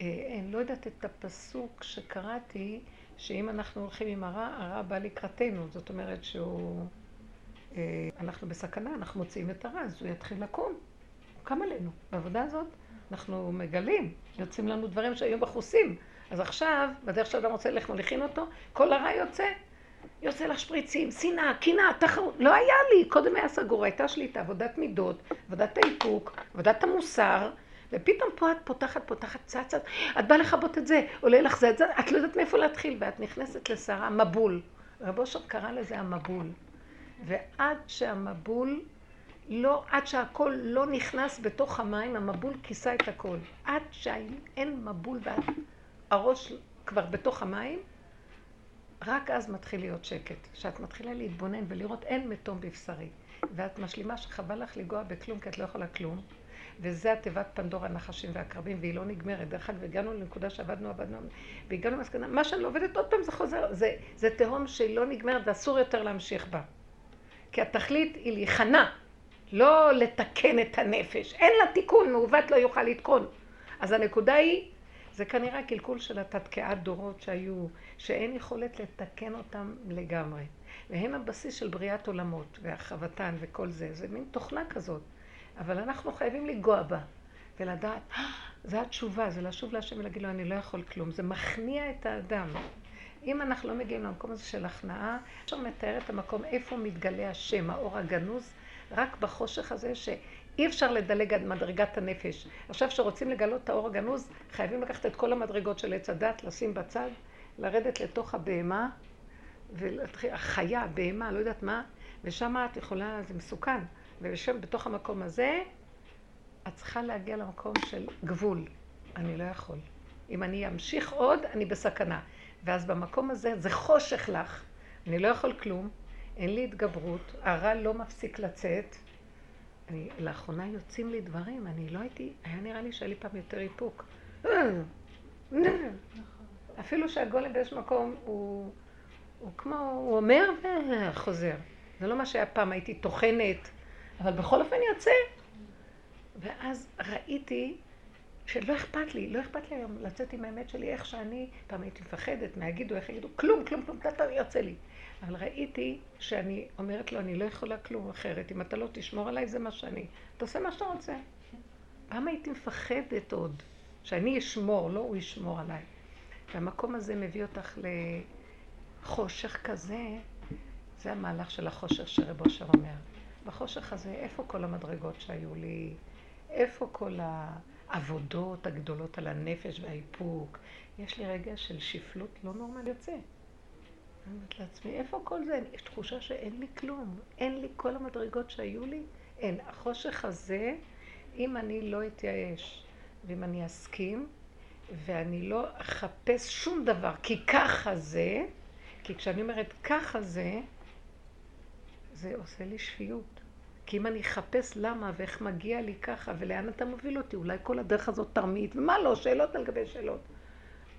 אה, אני לא יודעת את הפסוק שקראתי, שאם אנחנו הולכים עם הרע, הרע בא לקראתנו. זאת אומרת שהוא... אה, אנחנו בסכנה, אנחנו מוציאים את הרע, אז הוא יתחיל לקום. הוא קם עלינו. בעבודה הזאת אנחנו מגלים, יוצאים לנו דברים שהיו בחוסים. אז עכשיו, בדרך שאדם רוצה ללכת, מוליכין אותו, כל הרע יוצא. יוצא לך שפריצים, שנאה, קנאה, תחרות. לא היה לי, קודם היה סגור, הייתה שליטה, עבודת מידות, עבודת האיפוק, עבודת המוסר, ופתאום פה את פותחת, פותחת, צצת, את באה לכבות את זה, עולה לך זה, את את לא יודעת מאיפה להתחיל, ואת נכנסת לסערה, מבול. רב אושר קרא לזה המבול. ועד שהמבול לא, עד שהכל לא נכנס בתוך המים, המבול כיסה את הכל. עד שאין מבול והראש כבר בתוך המים, רק אז מתחיל להיות שקט. כשאת מתחילה להתבונן ולראות אין מתום בבשרי. ואת משלימה שחבל לך לנגוע בכלום כי את לא יכולה כלום. וזה התיבת פנדורה, הנחשים והקרבים, והיא לא נגמרת. דרך אגב, הגענו לנקודה שעבדנו, עבדנו, והגענו למסקנה, מה שאני לא עובדת עוד פעם זה חוזר, זה, זה תהום שהיא לא נגמרת ואסור יותר להמשיך בה. כי התכלית היא להיכנע, לא לתקן את הנפש. אין לה תיקון, מעוות לא יוכל לתקון. אז הנקודה היא, זה כנראה הקלקול של התתקעת דורות שהיו, שאין יכולת לתקן אותם לגמרי. והם הבסיס של בריאת עולמות, והרחבתן וכל זה. זה מין תוכנה כזאת. אבל אנחנו חייבים לנגוע בה, ולדעת, "אה, זה התשובה, זה לשוב להשם ולהגיד לו, אני לא יכול כלום. זה מכניע את האדם. אם אנחנו לא מגיעים למקום הזה של הכנעה, אפשר מתאר את המקום איפה מתגלה השם, האור הגנוז, רק בחושך הזה שאי אפשר לדלג עד מדרגת הנפש. עכשיו כשרוצים לגלות את האור הגנוז, חייבים לקחת את כל המדרגות של עץ הדת, לשים בצד, לרדת לתוך הבהמה, החיה, הבהמה, לא יודעת מה, ושם את יכולה, זה מסוכן. ושם, בתוך המקום הזה, את צריכה להגיע למקום של גבול. אני לא יכול. אם אני אמשיך עוד, אני בסכנה. ואז במקום הזה, זה חושך לך. אני לא יכול כלום, אין לי התגברות, הרע לא מפסיק לצאת. אני, לאחרונה יוצאים לי דברים, אני לא הייתי, היה נראה לי שהיה לי פעם יותר איפוק. אפילו שהגולם באיזשהו מקום הוא, הוא כמו, הוא אומר וחוזר. זה לא מה שהיה פעם, הייתי טוחנת, אבל בכל אופן יוצא. ואז ראיתי שלא אכפת לי, לא אכפת לי היום לצאת עם האמת שלי איך שאני, פעם הייתי מפחדת מה יגידו, איך יגידו, כלום, כלום, כלום, אתה יוצא לי. אבל ראיתי שאני אומרת לו, אני לא יכולה כלום אחרת, אם אתה לא תשמור עליי זה מה שאני. אתה עושה מה שאתה רוצה. פעם הייתי מפחדת עוד, שאני אשמור, לא הוא ישמור עליי. והמקום הזה מביא אותך לחושך כזה, זה המהלך של החושך שרב אושר אומר. בחושך הזה, איפה כל המדרגות שהיו לי? איפה כל העבודות הגדולות על הנפש והאיפוק? יש לי רגע של שפלות לא נורמל יוצא. אני אומרת לעצמי, איפה כל זה? יש תחושה שאין לי כלום. אין לי כל המדרגות שהיו לי. אין. החושך הזה, אם אני לא אתייאש, ואם אני אסכים, ואני לא אחפש שום דבר, כי ככה זה, כי כשאני אומרת ככה זה, זה עושה לי שפיות. כי אם אני אחפש למה ואיך מגיע לי ככה ולאן אתה מוביל אותי, אולי כל הדרך הזאת תרמית, ומה לא, שאלות על גבי שאלות.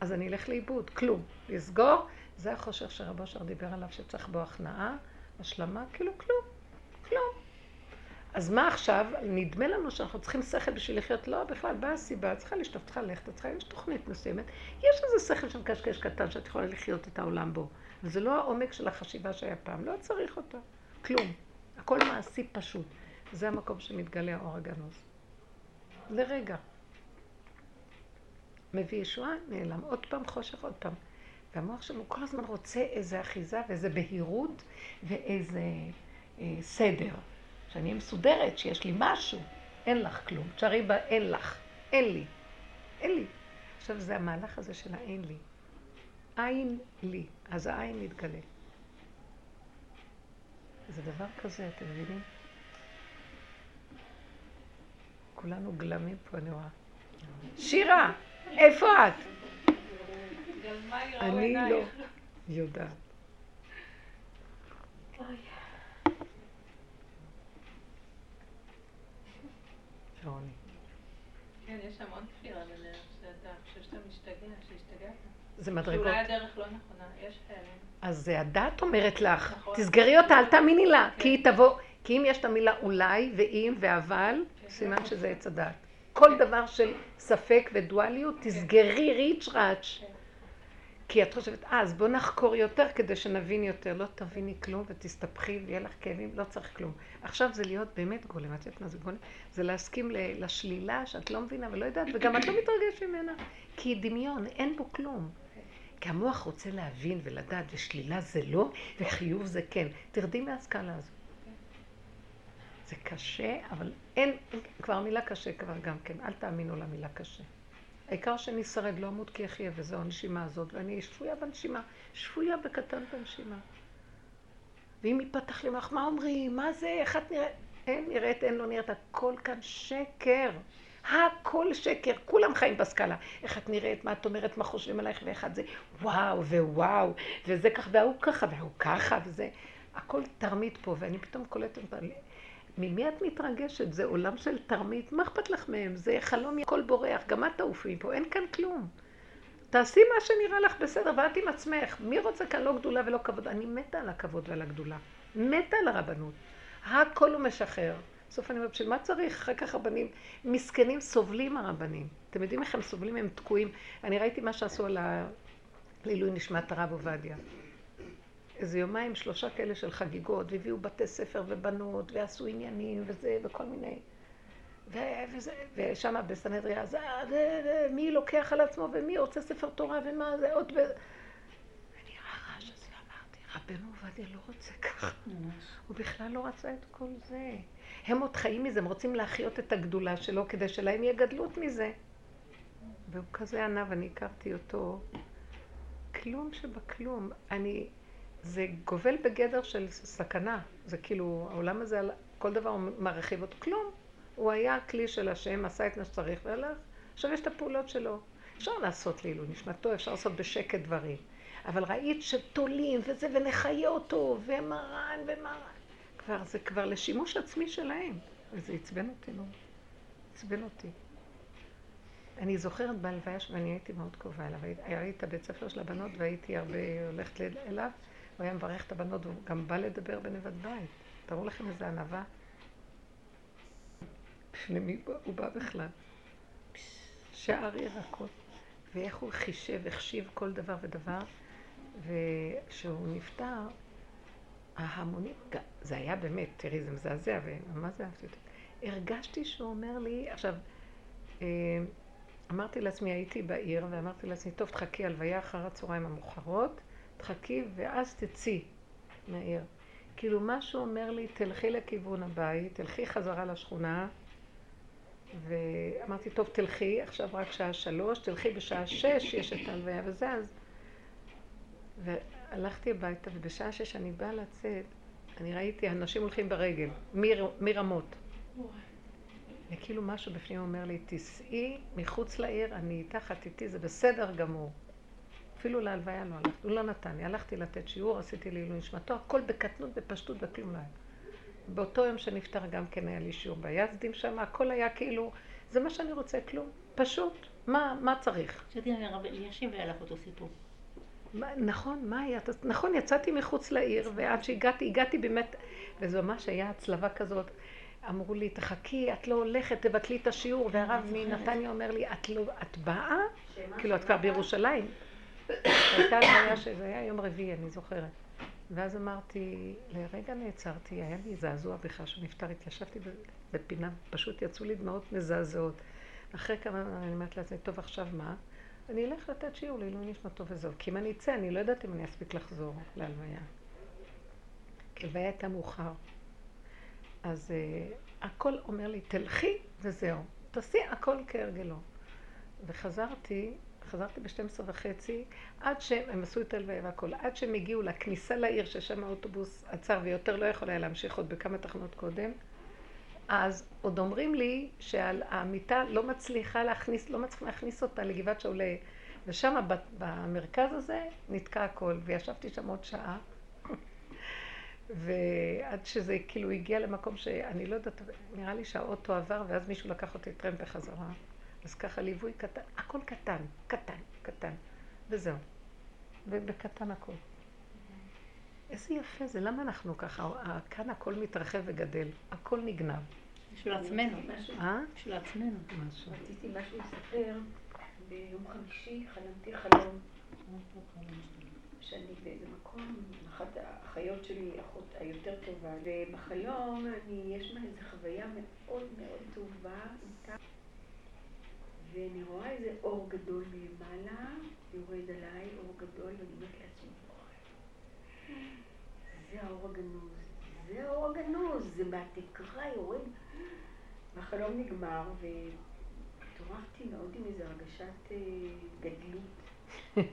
אז אני אלך לאיבוד, כלום. לסגור, זה החושך שרבו שר דיבר עליו שצריך בו הכנעה, השלמה, כאילו כלום, כלום. אז מה עכשיו? נדמה לנו שאנחנו צריכים שכל בשביל לחיות. לא, בכלל, באה הסיבה, צריכה לשטוף, צריכה ללכת, צריכה, יש תוכנית מסוימת. יש איזה שכל של קשקש קטן שאת יכולה לחיות את העולם בו. וזה לא העומק של החשיבה שהיה פעם, לא צריך אותה. כלום. הכל מעשי פשוט. זה המקום שמתגלה האור הגנוז. לרגע. מביא ישועה, נעלם. עוד פעם חושך, עוד פעם. והמוח שלנו כל הזמן רוצה איזו אחיזה ואיזו בהירות ואיזה אה, סדר. שאני אהיה מסודרת, שיש לי משהו. אין לך כלום. תשארי בה, אין לך. אין לי. אין לי. עכשיו, זה המהלך הזה של האין לי. אין לי. אז העין מתגלה. זה דבר כזה, אתם מבינים? כולנו גלמים פה, אני רואה. שירה, איפה את? אני לא יודעת. כן, יש המון כפירה בדרך, שאתה חושב שאתה משתגע, שהשתגעת. זה מדרגות. שאולי הדרך לא נכונה, יש כאלה. אז זה הדת אומרת לך, נכון. תסגרי אותה, אל תאמיני לה, כן. כי היא תבוא, כי אם יש את המילה אולי ואם ואבל, סימן שזה עץ הדת. כל דבר של ספק ודואליות, תסגרי ריץ' ראץ'. כן. כי את חושבת, אה, אז בוא נחקור יותר כדי שנבין יותר. לא תביני כלום ותסתבכי ויהיה לך כאבים, לא צריך כלום. עכשיו זה להיות באמת גולם, את יודעת מה זה גולם? זה להסכים לשלילה שאת לא מבינה ולא יודעת, וגם את לא מתרגשת ממנה. כי דמיון, אין בו כלום. כי המוח רוצה להבין ולדעת, ושלילה זה לא, וחיוב זה כן. תרדי מהסקאלה הזו. זה קשה, אבל אין, כבר מילה קשה כבר גם כן, אל תאמינו למילה קשה. העיקר שאני אשרד, לא אמות כי אחיה, וזו הנשימה הזאת, ואני שפויה בנשימה, שפויה בקטן בנשימה. ואם ייפתח לי מוח, מה אומרים? מה זה? איך את נראית? אין נראית, אין לא נראית, הכל כאן שקר. הכל שקר, כולם חיים בסקאלה. איך את נראית, מה את אומרת, מה חושבים עלייך, ואיך את זה, וואו, ווואו, וזה ככה, וההוא ככה, וההוא ככה, וזה, הכל תרמית פה, ואני פתאום קולטת, ממי את מתרגשת? זה עולם של תרמית, מה אכפת לך מהם? זה חלום, הכל בורח, גם את תעופי פה, אין כאן כלום. תעשי מה שנראה לך בסדר, ואת עם עצמך. מי רוצה כאן לא גדולה ולא כבוד? אני מתה על הכבוד ועל הגדולה. מתה על הרבנות. הכל הוא משחרר. בסוף אני אומרת, בשביל מה צריך? אחר כך רבנים, מסכנים סובלים הרבנים. אתם יודעים איך הם סובלים? הם תקועים. אני ראיתי מה שעשו על ה... לעילוי נשמת הרב עובדיה. איזה יומיים, שלושה כאלה של חגיגות, והביאו בתי ספר ובנות, ועשו עניינים וזה, וכל מיני. ושם בסנהדריה, אז אה, מי לוקח על עצמו ומי רוצה ספר תורה ומה זה עוד ו... ונראה רעש, אז אמרתי, רבנו עובדיה לא רוצה ככה. הוא בכלל לא רצה את כל זה. הם עוד חיים מזה, הם רוצים להחיות את הגדולה שלו כדי שלהם יהיה גדלות מזה. והוא כזה ענה, ואני הכרתי אותו. כלום שבכלום. אני זה גובל בגדר של סכנה. זה כאילו, העולם הזה, כל דבר מרחיב אותו. כלום. הוא היה כלי של השם, עשה את מה שצריך והלך. עכשיו יש את הפעולות שלו. אפשר לעשות לעילוי נשמתו, אפשר לעשות בשקט דברים. אבל ראית שתולים וזה, ונחיה אותו, ומרן ומרן. כבר, זה כבר לשימוש עצמי שלהם. וזה עצבן אותי, נו. עצבן אותי. אני זוכרת בהלוויה ואני הייתי מאוד קרובה אליו. היה לי את ספר של הבנות והייתי הרבה הולכת אליו. הוא היה מברך את הבנות והוא גם בא לדבר בנבד בית. תראו לכם איזה ענווה. בפני מי הוא בא בכלל? שער ירקות. ואיך הוא חישב, החשיב כל דבר ודבר. וכשהוא נפטר, ההמונים, זה היה באמת, תראי, זה מזעזע, זה אהבתי אותו? הרגשתי שהוא אומר לי, עכשיו, אה, אמרתי לעצמי, הייתי בעיר, ואמרתי לעצמי, טוב, תחכי הלוויה אחר הצהריים המאוחרות, תחכי, ואז תצאי מהעיר. כאילו, משהו אומר לי, תלכי לכיוון הבית, תלכי חזרה לשכונה, ואמרתי, טוב, תלכי, עכשיו רק שעה שלוש, תלכי בשעה שש, יש את ההלוויה וזה, אז... והלכתי הביתה, ובשעה שש אני באה לצאת, אני ראיתי אנשים הולכים ברגל, מרמות. וכאילו משהו בפנים אומר לי, תיסעי מחוץ לעיר, אני איתך, את איתי, זה בסדר גמור. אפילו להלוויה לא הלכתי, הוא לא נתן לי. הלכתי לתת שיעור, עשיתי לעילוי נשמתו, הכל בקטנות, בפשטות וכלום לא היה. באותו יום שנפטר גם כן היה לי שיעור ביזדים שם, הכל היה כאילו, זה מה שאני רוצה, כלום, פשוט, מה, מה צריך? אלישיב והיה לך אותו סיפור. נכון, מה היה? נכון, יצאתי מחוץ לעיר, ועד שהגעתי, הגעתי באמת, וזה ממש היה הצלבה כזאת. אמרו לי, תחכי, את לא הולכת, תבטלי את השיעור, והרב מנתניה אומר לי, את לא, את באה? כאילו, את כבר בירושלים. הייתה בעיה שזה היה יום רביעי, אני זוכרת. ואז אמרתי, לרגע נעצרתי, היה לי זעזוע בכלל שהוא נפטר, התיישבתי בפינה, פשוט יצאו לי דמעות מזעזעות. אחרי כמה אני אומרת לעצמי, טוב, עכשיו מה? אני אלך לתת שיעור לעילוי נשמתו וזהו. כי אם אני אצא, אני לא יודעת אם אני אספיק לחזור להלוויה. כי הלוויה הייתה מאוחר. אז uh, הכל אומר לי, תלכי וזהו. תעשי הכל כהרגלו. וחזרתי, חזרתי ב-12 וחצי, עד שהם עשו את הלוויה והכל, עד שהם הגיעו לכניסה לעיר, ששם האוטובוס עצר ויותר לא יכול היה להמשיך עוד בכמה תחנות קודם, אז עוד אומרים לי שהמיטה לא מצליחה להכניס, לא מצליחה להכניס אותה לגבעת שעולה. ושם במרכז הזה נתקע הכל, וישבתי שם עוד שעה. ועד שזה כאילו הגיע למקום שאני לא יודעת, נראה לי שהאוטו עבר ואז מישהו לקח אותי טרמפ בחזרה. אז ככה ליווי קטן, הכל קטן, קטן, קטן, וזהו. ובקטן הכל. איזה יפה זה, למה אנחנו ככה? כאן הכל מתרחב וגדל, הכל נגנב. בשביל עצמנו. אה? בשביל עצמנו. רציתי משהו לספר. ביום חמישי חלמתי חלום. שאני באיזה מקום, אחת האחיות שלי, אחות היותר טובה, ובחלום אני, יש בה איזו חוויה מאוד מאוד טובה איתה, ואני רואה איזה אור גדול מלמעלה, יורד עליי אור גדול, ואני אומרת לעצמי, זה האור הגנוז, זה האור הגנוז, זה מהתקרה יורד. והחלום נגמר, והתעוררתי מאוד עם איזו הרגשת אה, גדלות.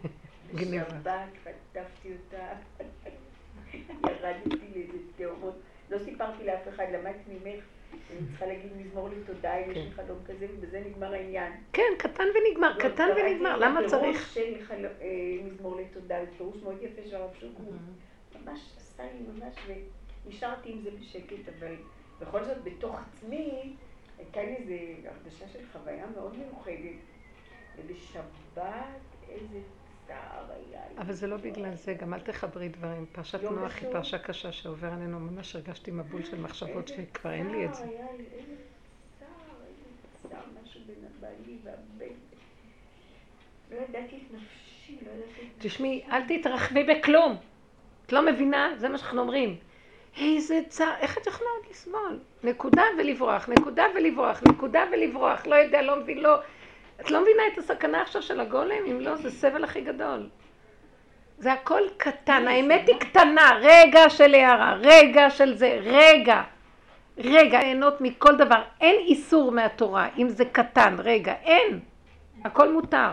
בשבת חטפתי אותה, ירדתי לאיזה תאומות. לא סיפרתי לאף אחד, למדתי ממך. אני צריכה להגיד מזמור לי תודה אם יש לי כן. חלום כזה, ובזה נגמר העניין. כן, קטן ונגמר, לא, קטן ונגמר, למה צריך? פירוש של אה, מזמור לי תודה, זה פירוש מאוד יפה של הרב שוק, הוא ממש עשה לי ממש, ונשארתי עם זה בשקט, אבל בכל זאת בתוך עצמי הייתה לי איזו הרגשה של חוויה מאוד מיוחדת, ובשבת איזה צער היה לי. אבל זה לא בגלל זה, גם אל תחברי דברים. פרשת לא נוח היא. פרשה קשה שעובר עלינו, ממש הרגשתי מבול של מחשבות שכבר אין לי את זה. צער היה לי, איזה צער, איזה צער, משהו בין הבעלי והבן. לא ידעתי את נפשי, לא ידעתי תשמעי, אל תתרחבי בכלום. את לא מבינה? זה מה שאנחנו אומרים. איזה צער, איך את יכולה עוד לסבול? נקודה ולברוח, נקודה ולברוח, נקודה ולברוח. לא יודע, לא מבין, לא... את לא מבינה את הסכנה עכשיו של הגולם? אם לא, זה סבל הכי גדול. זה הכל קטן, האמת היא קטנה, רגע של הערה, רגע של זה, רגע. רגע, ליהנות מכל דבר. אין איסור מהתורה, אם זה קטן, רגע, אין. הכל מותר.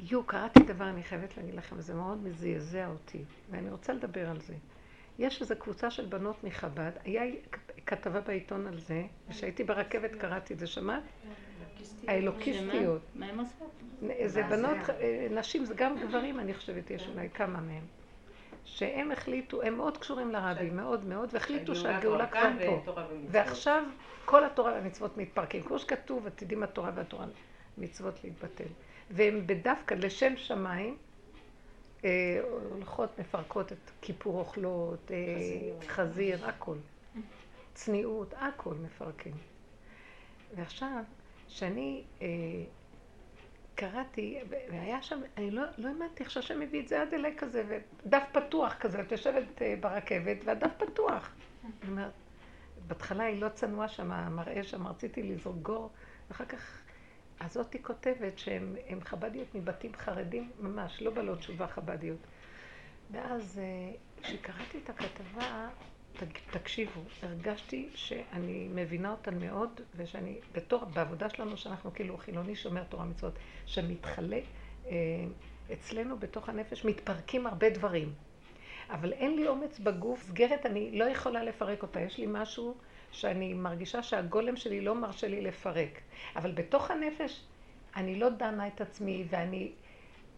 יו, קראתי דבר, אני חייבת להגיד לכם, זה מאוד מזעזע אותי, ואני רוצה לדבר על זה. יש איזו קבוצה של בנות מחב"ד, היה כתבה בעיתון על זה, כשהייתי ברכבת קראתי את זה, שמעת? האלוקיסטיות. מה הם עושות? זה בנות, אה, נשים, זה גם גברים, אני חושבת, יש אולי כמה מהם. שהם החליטו, הם מאוד קשורים לרבי, מאוד מאוד, והחליטו שהגאולה כבר פה. ועכשיו כל התורה והמצוות מתפרקים. כמו שכתוב, עתידים התורה והתורה מצוות להתבטל. והם בדווקא לשם שמיים, הולכות, מפרקות את כיפור אוכלות, אה, חזיר, הכל. צניעות, הכל מפרקים. ועכשיו, שאני אה, קראתי, והיה שם, אני לא, לא האמנתי איך שהשם מביא את זה עד אליי כזה, ודף פתוח כזה, את יושבת אה, ברכבת, והדף פתוח. אני אומרת, בהתחלה היא לא צנועה שם, המראה שם, רציתי לזרוק ואחר כך, אז אותי כותבת שהן חבדיות מבתים חרדים ממש, לא בעלות תשובה חבדיות. ואז אה, כשקראתי את הכתבה, תקשיבו, הרגשתי שאני מבינה אותן מאוד, ושאני, בתור, בעבודה שלנו, שאנחנו כאילו חילוני שומר תורה מצוות, שמתחלה, אה, אצלנו בתוך הנפש מתפרקים הרבה דברים. אבל אין לי אומץ בגוף, סגרת, אני לא יכולה לפרק אותה. יש לי משהו שאני מרגישה שהגולם שלי לא מרשה לי לפרק. אבל בתוך הנפש, אני לא דנה את עצמי, ואני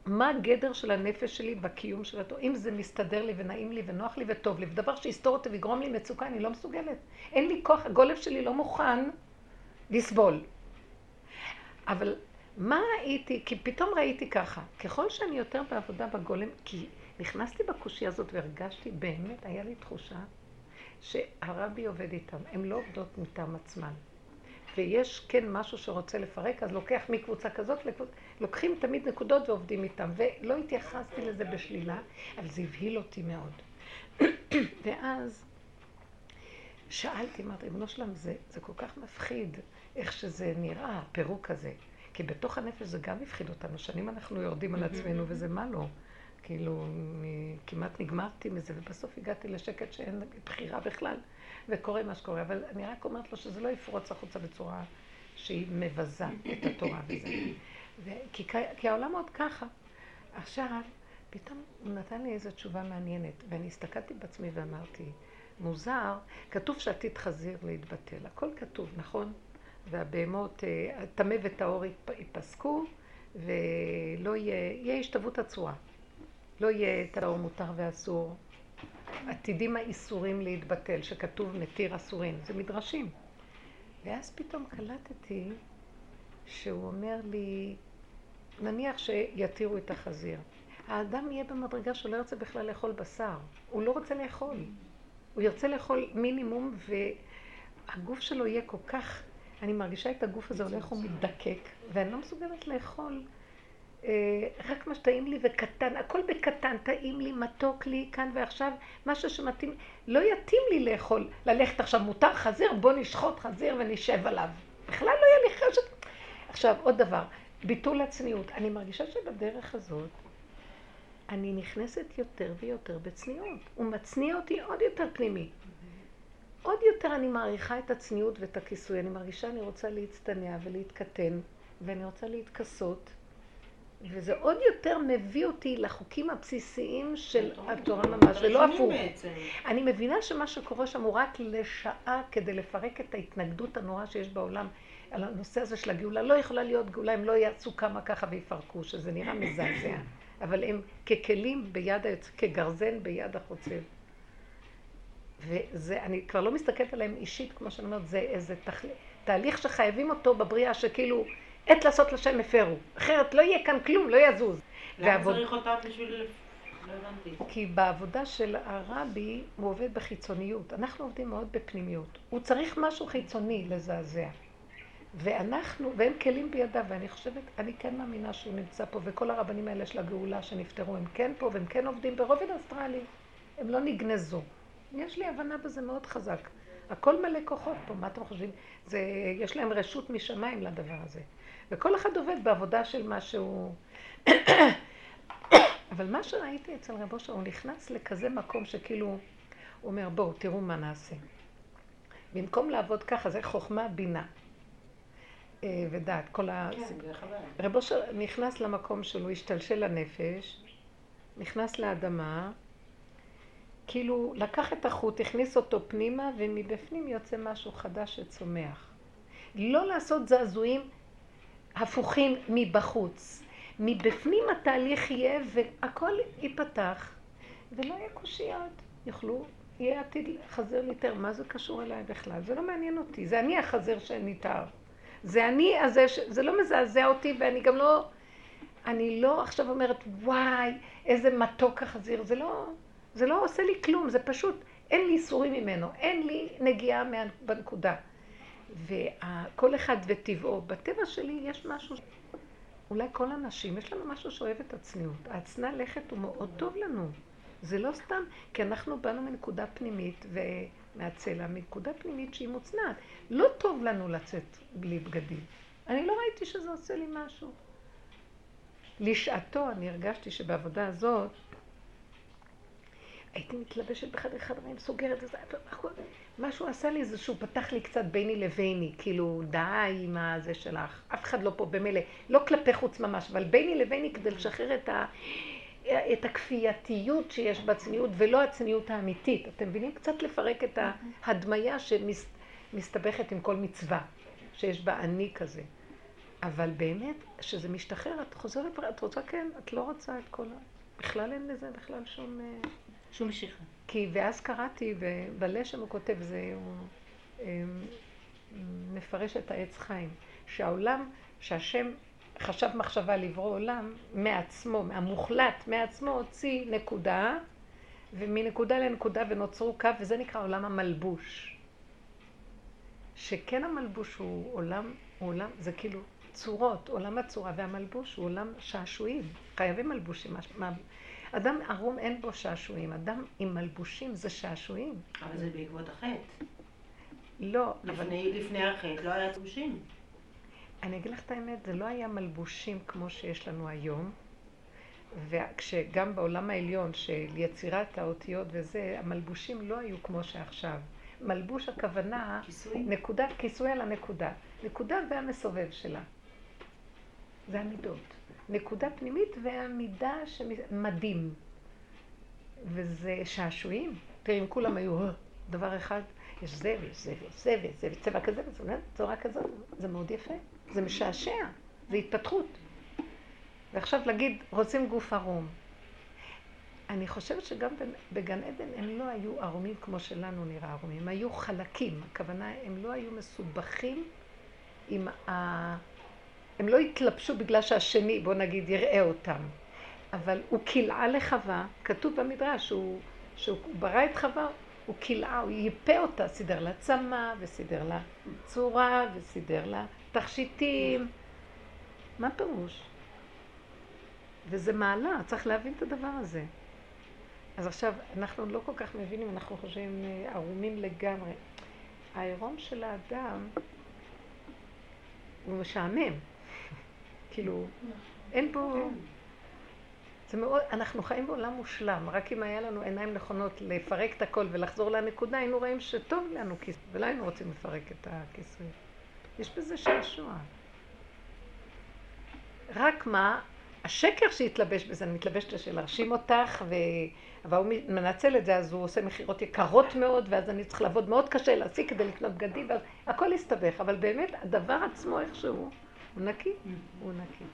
מה הגדר של הנפש שלי בקיום של התורה? אם זה מסתדר לי ונעים לי ונוח לי וטוב לי, ודבר שיסתור אותי ויגרום לי מצוקה, אני לא מסוגלת. אין לי כוח, הגולב שלי לא מוכן לסבול. אבל מה ראיתי? כי פתאום ראיתי ככה, ככל שאני יותר בעבודה בגולם, כי נכנסתי בקושי הזאת והרגשתי, באמת, היה לי תחושה שהרבי עובד איתם, הן לא עובדות מטעם עצמן. ויש כן משהו שרוצה לפרק, אז לוקח מקבוצה כזאת, לקבוצ... לוקחים תמיד נקודות ועובדים איתם. ולא התייחסתי לזה בשלילה, אבל זה הבהיל אותי מאוד. ואז שאלתי, אמרתי, ריבונו שלם, זה, זה כל כך מפחיד איך שזה נראה, הפירוק הזה. כי בתוך הנפש זה גם הפחיד אותנו, שנים אנחנו יורדים על עצמנו וזה מה לא. כאילו, כמעט נגמרתי מזה, ובסוף הגעתי לשקט שאין בחירה בכלל. וקורה מה שקורה, אבל אני רק אומרת לו שזה לא יפרוץ החוצה בצורה שהיא מבזה את התורה וזה. ו... כי, כי העולם עוד ככה. עכשיו, פתאום הוא נתן לי איזו תשובה מעניינת, ואני הסתכלתי בעצמי ואמרתי, מוזר, כתוב שעתיד חזיר להתבטל. הכל כתוב, נכון? והבהמות, הטמא וטהור ייפסקו, ולא יהיה, יהיה השתוות הצורה. לא יהיה טהור מותר ואסור, עתידים האיסורים להתבטל, שכתוב מתיר אסורים, זה מדרשים. ואז פתאום קלטתי שהוא אומר לי, נניח שיתירו את החזיר. האדם יהיה במדרגה שהוא לא ירצה בכלל לאכול בשר. הוא לא רוצה לאכול. הוא ירצה לאכול מינימום, והגוף שלו יהיה כל כך... אני מרגישה את הגוף הזה הולך ומתדקק, ואני לא מסוגלת לאכול. אה, רק מה שטעים לי וקטן, הכל בקטן, טעים לי, מתוק לי כאן ועכשיו, משהו שמתאים, לא יתאים לי לאכול, ללכת עכשיו, מותר חזיר, בוא נשחוט חזיר ונשב עליו. בכלל לא יהיה לי חשת. עכשיו, עוד דבר, ביטול הצניעות. אני מרגישה שבדרך הזאת אני נכנסת יותר ויותר בצניעות. הוא מצניע אותי עוד יותר פנימי. עוד יותר אני מעריכה את הצניעות ואת הכיסוי. אני מרגישה אני רוצה להצטנע ולהתקטן, ואני רוצה להתכסות. וזה עוד יותר מביא אותי לחוקים הבסיסיים של התורה ממש, ולא הפוך. אני מבינה שמה שקורה שם הוא רק לשעה כדי לפרק את ההתנגדות הנוראה שיש בעולם על הנושא הזה של הגאולה. לא יכולה להיות גאולה אם לא יעשו כמה ככה ויפרקו, שזה נראה מזעזע. אבל הם ככלים ביד היוצא, כגרזן ביד החוצב. וזה, אני כבר לא מסתכלת עליהם אישית, כמו שאני אומרת, זה איזה תחל... תהליך שחייבים אותו בבריאה, שכאילו עת לעשות לשם הפרו. אחרת לא יהיה כאן כלום, לא יזוז. למה ועבוד... צריך אותה בשביל... לא הבנתי. כי בעבודה של הרבי הוא עובד בחיצוניות. אנחנו עובדים מאוד בפנימיות. הוא צריך משהו חיצוני לזעזע. ואנחנו, והם כלים בידיו, ואני חושבת, אני כן מאמינה שהוא נמצא פה, וכל הרבנים האלה של הגאולה שנפטרו, הם כן פה, והם כן עובדים ברובד אסטרלי. הם לא נגנזו. יש לי הבנה בזה מאוד חזק. הכל מלא כוחות פה, מה אתם חושבים? זה, יש להם רשות משמיים לדבר הזה. וכל אחד עובד בעבודה של מה שהוא... אבל מה שראיתי אצל רבו אושר, הוא נכנס לכזה מקום שכאילו, הוא אומר, בואו, תראו מה נעשה. במקום לעבוד ככה, זה חוכמה בינה. אה, ודת, כל ה... כן. רב אושר נכנס למקום שלו, השתלשל לנפש, נכנס לאדמה, כאילו לקח את החוט, הכניס אותו פנימה, ומבפנים יוצא משהו חדש שצומח. לא לעשות זעזועים הפוכים מבחוץ. מבפנים התהליך יהיה והכל ייפתח, ולא יהיה קושיות. יוכלו, יהיה עתיד חזר ניתר. מה זה קשור אליי בכלל? זה לא מעניין אותי. זה אני החזר שניתר. זה אני הזה, ש... זה לא מזעזע אותי, ואני גם לא... אני לא עכשיו אומרת, וואי, איזה מתוק החזיר. זה לא, זה לא עושה לי כלום, זה פשוט, אין לי איסורים ממנו, אין לי נגיעה. בנקודה. וכל אחד וטבעו. בטבע שלי יש משהו, אולי כל הנשים, יש לנו משהו שאוהב את הצניעות. ההצנע לכת הוא מאוד טוב לנו. זה לא סתם, כי אנחנו באנו מנקודה פנימית ומהצלע, מנקודה פנימית שהיא מוצנעת. לא טוב לנו לצאת בלי בגדים. אני לא ראיתי שזה עושה לי משהו. לשעתו אני הרגשתי שבעבודה הזאת הייתי מתלבשת בחדר חדרים, סוגרת את זה, משהו עשה לי זה שהוא פתח לי קצת ביני לביני, כאילו די עם הזה שלך, אף אחד לא פה במילא, לא כלפי חוץ ממש, אבל ביני לביני כדי לשחרר את, ה, את הכפייתיות שיש בצניעות ולא הצניעות האמיתית. אתם מבינים? קצת לפרק את ההדמיה שמסתבכת עם כל מצווה, שיש בה אני כזה. אבל באמת, כשזה משתחרר, את חוזרת, את רוצה כן, את לא רוצה את כל ה... בכלל אין לזה בכלל שום... שום משיכה. כי, ואז קראתי, ובלשם הוא כותב, זה, הוא אמ, מפרש את העץ חיים, שהעולם, שהשם חשב מחשבה לברוא עולם מעצמו, מהמוחלט, מעצמו הוציא נקודה, ומנקודה לנקודה ונוצרו קו, וזה נקרא עולם המלבוש. שכן המלבוש הוא עולם, הוא עולם, זה כאילו צורות, עולם הצורה, והמלבוש הוא עולם שעשועים. חייבים מלבושים. אדם ערום אין בו שעשועים, אדם עם מלבושים זה שעשועים. אבל זה בעקבות החטא. לא, אבל... לפני החטא לא היה תלושים. אני אגיד לך את האמת, זה לא היה מלבושים כמו שיש לנו היום, וכשגם בעולם העליון של יצירת האותיות וזה, המלבושים לא היו כמו שעכשיו. מלבוש הכוונה, כיסוי? נקודה, כיסוי על הנקודה. נקודה והמסובב שלה. זה המידות. נקודה פנימית והמידה שמדים. וזה שעשועים. תראי, אם כולם היו אה, דבר אחד, יש זה ויש זה ויש זה ויש זה וצבע כזה וצורה כזאת, זה מאוד יפה. זה משעשע, זה התפתחות. ועכשיו להגיד, רוצים גוף ערום. אני חושבת שגם בגן עדן הם לא היו ערומים כמו שלנו נראה ערומים, הם היו חלקים, הכוונה, הם לא היו מסובכים עם ה... הם לא התלבשו בגלל שהשני, בוא נגיד, יראה אותם. אבל הוא כלאה לחווה, כתוב במדרש, שהוא, שהוא ברא את חווה, הוא כלאה, הוא ייפה אותה, סידר לה צמא, וסידר לה צורה, וסידר לה תכשיטים. מה פירוש? וזה מעלה, צריך להבין את הדבר הזה. אז עכשיו, אנחנו לא כל כך מבינים, אנחנו חושבים אה, ערומים לגמרי. העירום של האדם הוא משעמם. כאילו, אין פה... זה מאוד, אנחנו חיים בעולם מושלם, רק אם היה לנו עיניים נכונות לפרק את הכל ולחזור לנקודה, היינו רואים שטוב לנו כיסוי, ולא היינו רוצים לפרק את הכיסוי. יש בזה שעשוע. רק מה, השקר שהתלבש בזה, אני מתלבשת לשם להרשים אותך, ו... אבל הוא מנצל את זה, אז הוא עושה מכירות יקרות מאוד, ואז אני צריך לעבוד מאוד קשה להשיג כדי לקנות בגדים, ואז הכל יסתבך, אבל באמת, הדבר עצמו איכשהו, הוא נקי, הוא נקי.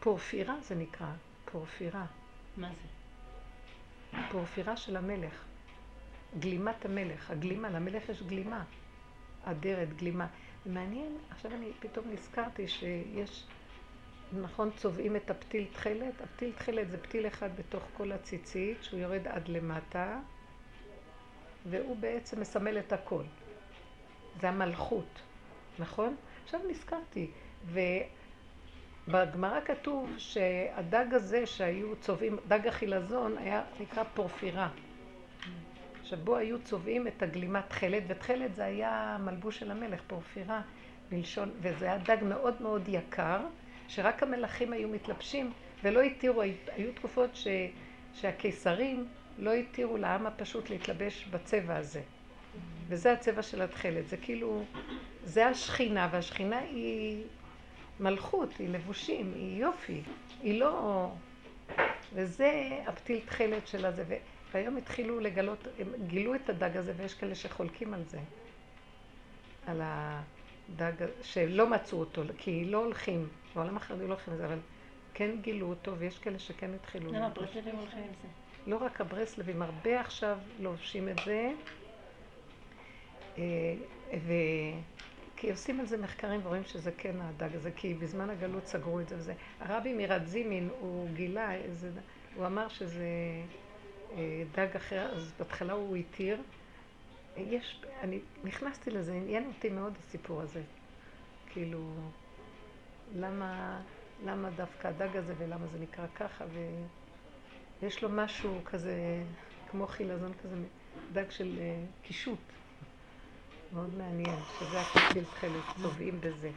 פורפירה זה נקרא, פורפירה. מה זה? פורפירה של המלך. גלימת המלך, הגלימה, למלך יש גלימה. אדרת, גלימה. מעניין, עכשיו אני פתאום נזכרתי שיש, נכון, צובעים את הפתיל תכלת? הפתיל תכלת זה פתיל אחד בתוך כל הציצית, שהוא יורד עד למטה, והוא בעצם מסמל את הכל. זה המלכות, נכון? עכשיו נזכרתי, ובגמרא כתוב שהדג הזה שהיו צובעים, דג החילזון היה נקרא פורפירה. שבו היו צובעים את הגלימת תכלת, ותכלת זה היה מלבוש של המלך, פורפירה, בלשון, וזה היה דג מאוד מאוד יקר, שרק המלכים היו מתלבשים ולא התירו, היו תקופות ש, שהקיסרים לא התירו לעם הפשוט להתלבש בצבע הזה. וזה הצבע של התכלת. זה כאילו, זה השכינה, והשכינה היא מלכות, היא לבושים, היא יופי, היא לא... וזה הפתיל תכלת של הזה. והיום התחילו לגלות, הם גילו את הדג הזה, ויש כאלה שחולקים על זה. על הדג, שלא מצאו אותו, כי לא הולכים, בעולם החרדי לא הולכים לזה, אבל כן גילו אותו, ויש כאלה שכן התחילו. למה, ברסלבים הולכים עם זה? לא רק הברסלבים, הרבה עכשיו לובשים את זה, אה, ו... כי עושים על זה מחקרים ורואים שזה כן הדג הזה, כי בזמן הגלות סגרו את זה וזה. הרבי מרדזימין, הוא גילה איזה... הוא אמר שזה אה, דג אחר, אז בהתחלה הוא התיר. יש, אני נכנסתי לזה, עניין אותי מאוד הסיפור הזה. כאילו, למה, למה דווקא הדג הזה ולמה זה נקרא ככה, ויש לו משהו כזה, כמו חילזון כזה, דג של אה, קישוט. מאוד מעניין, שזה הכפיל תכלת, טובעים בזה.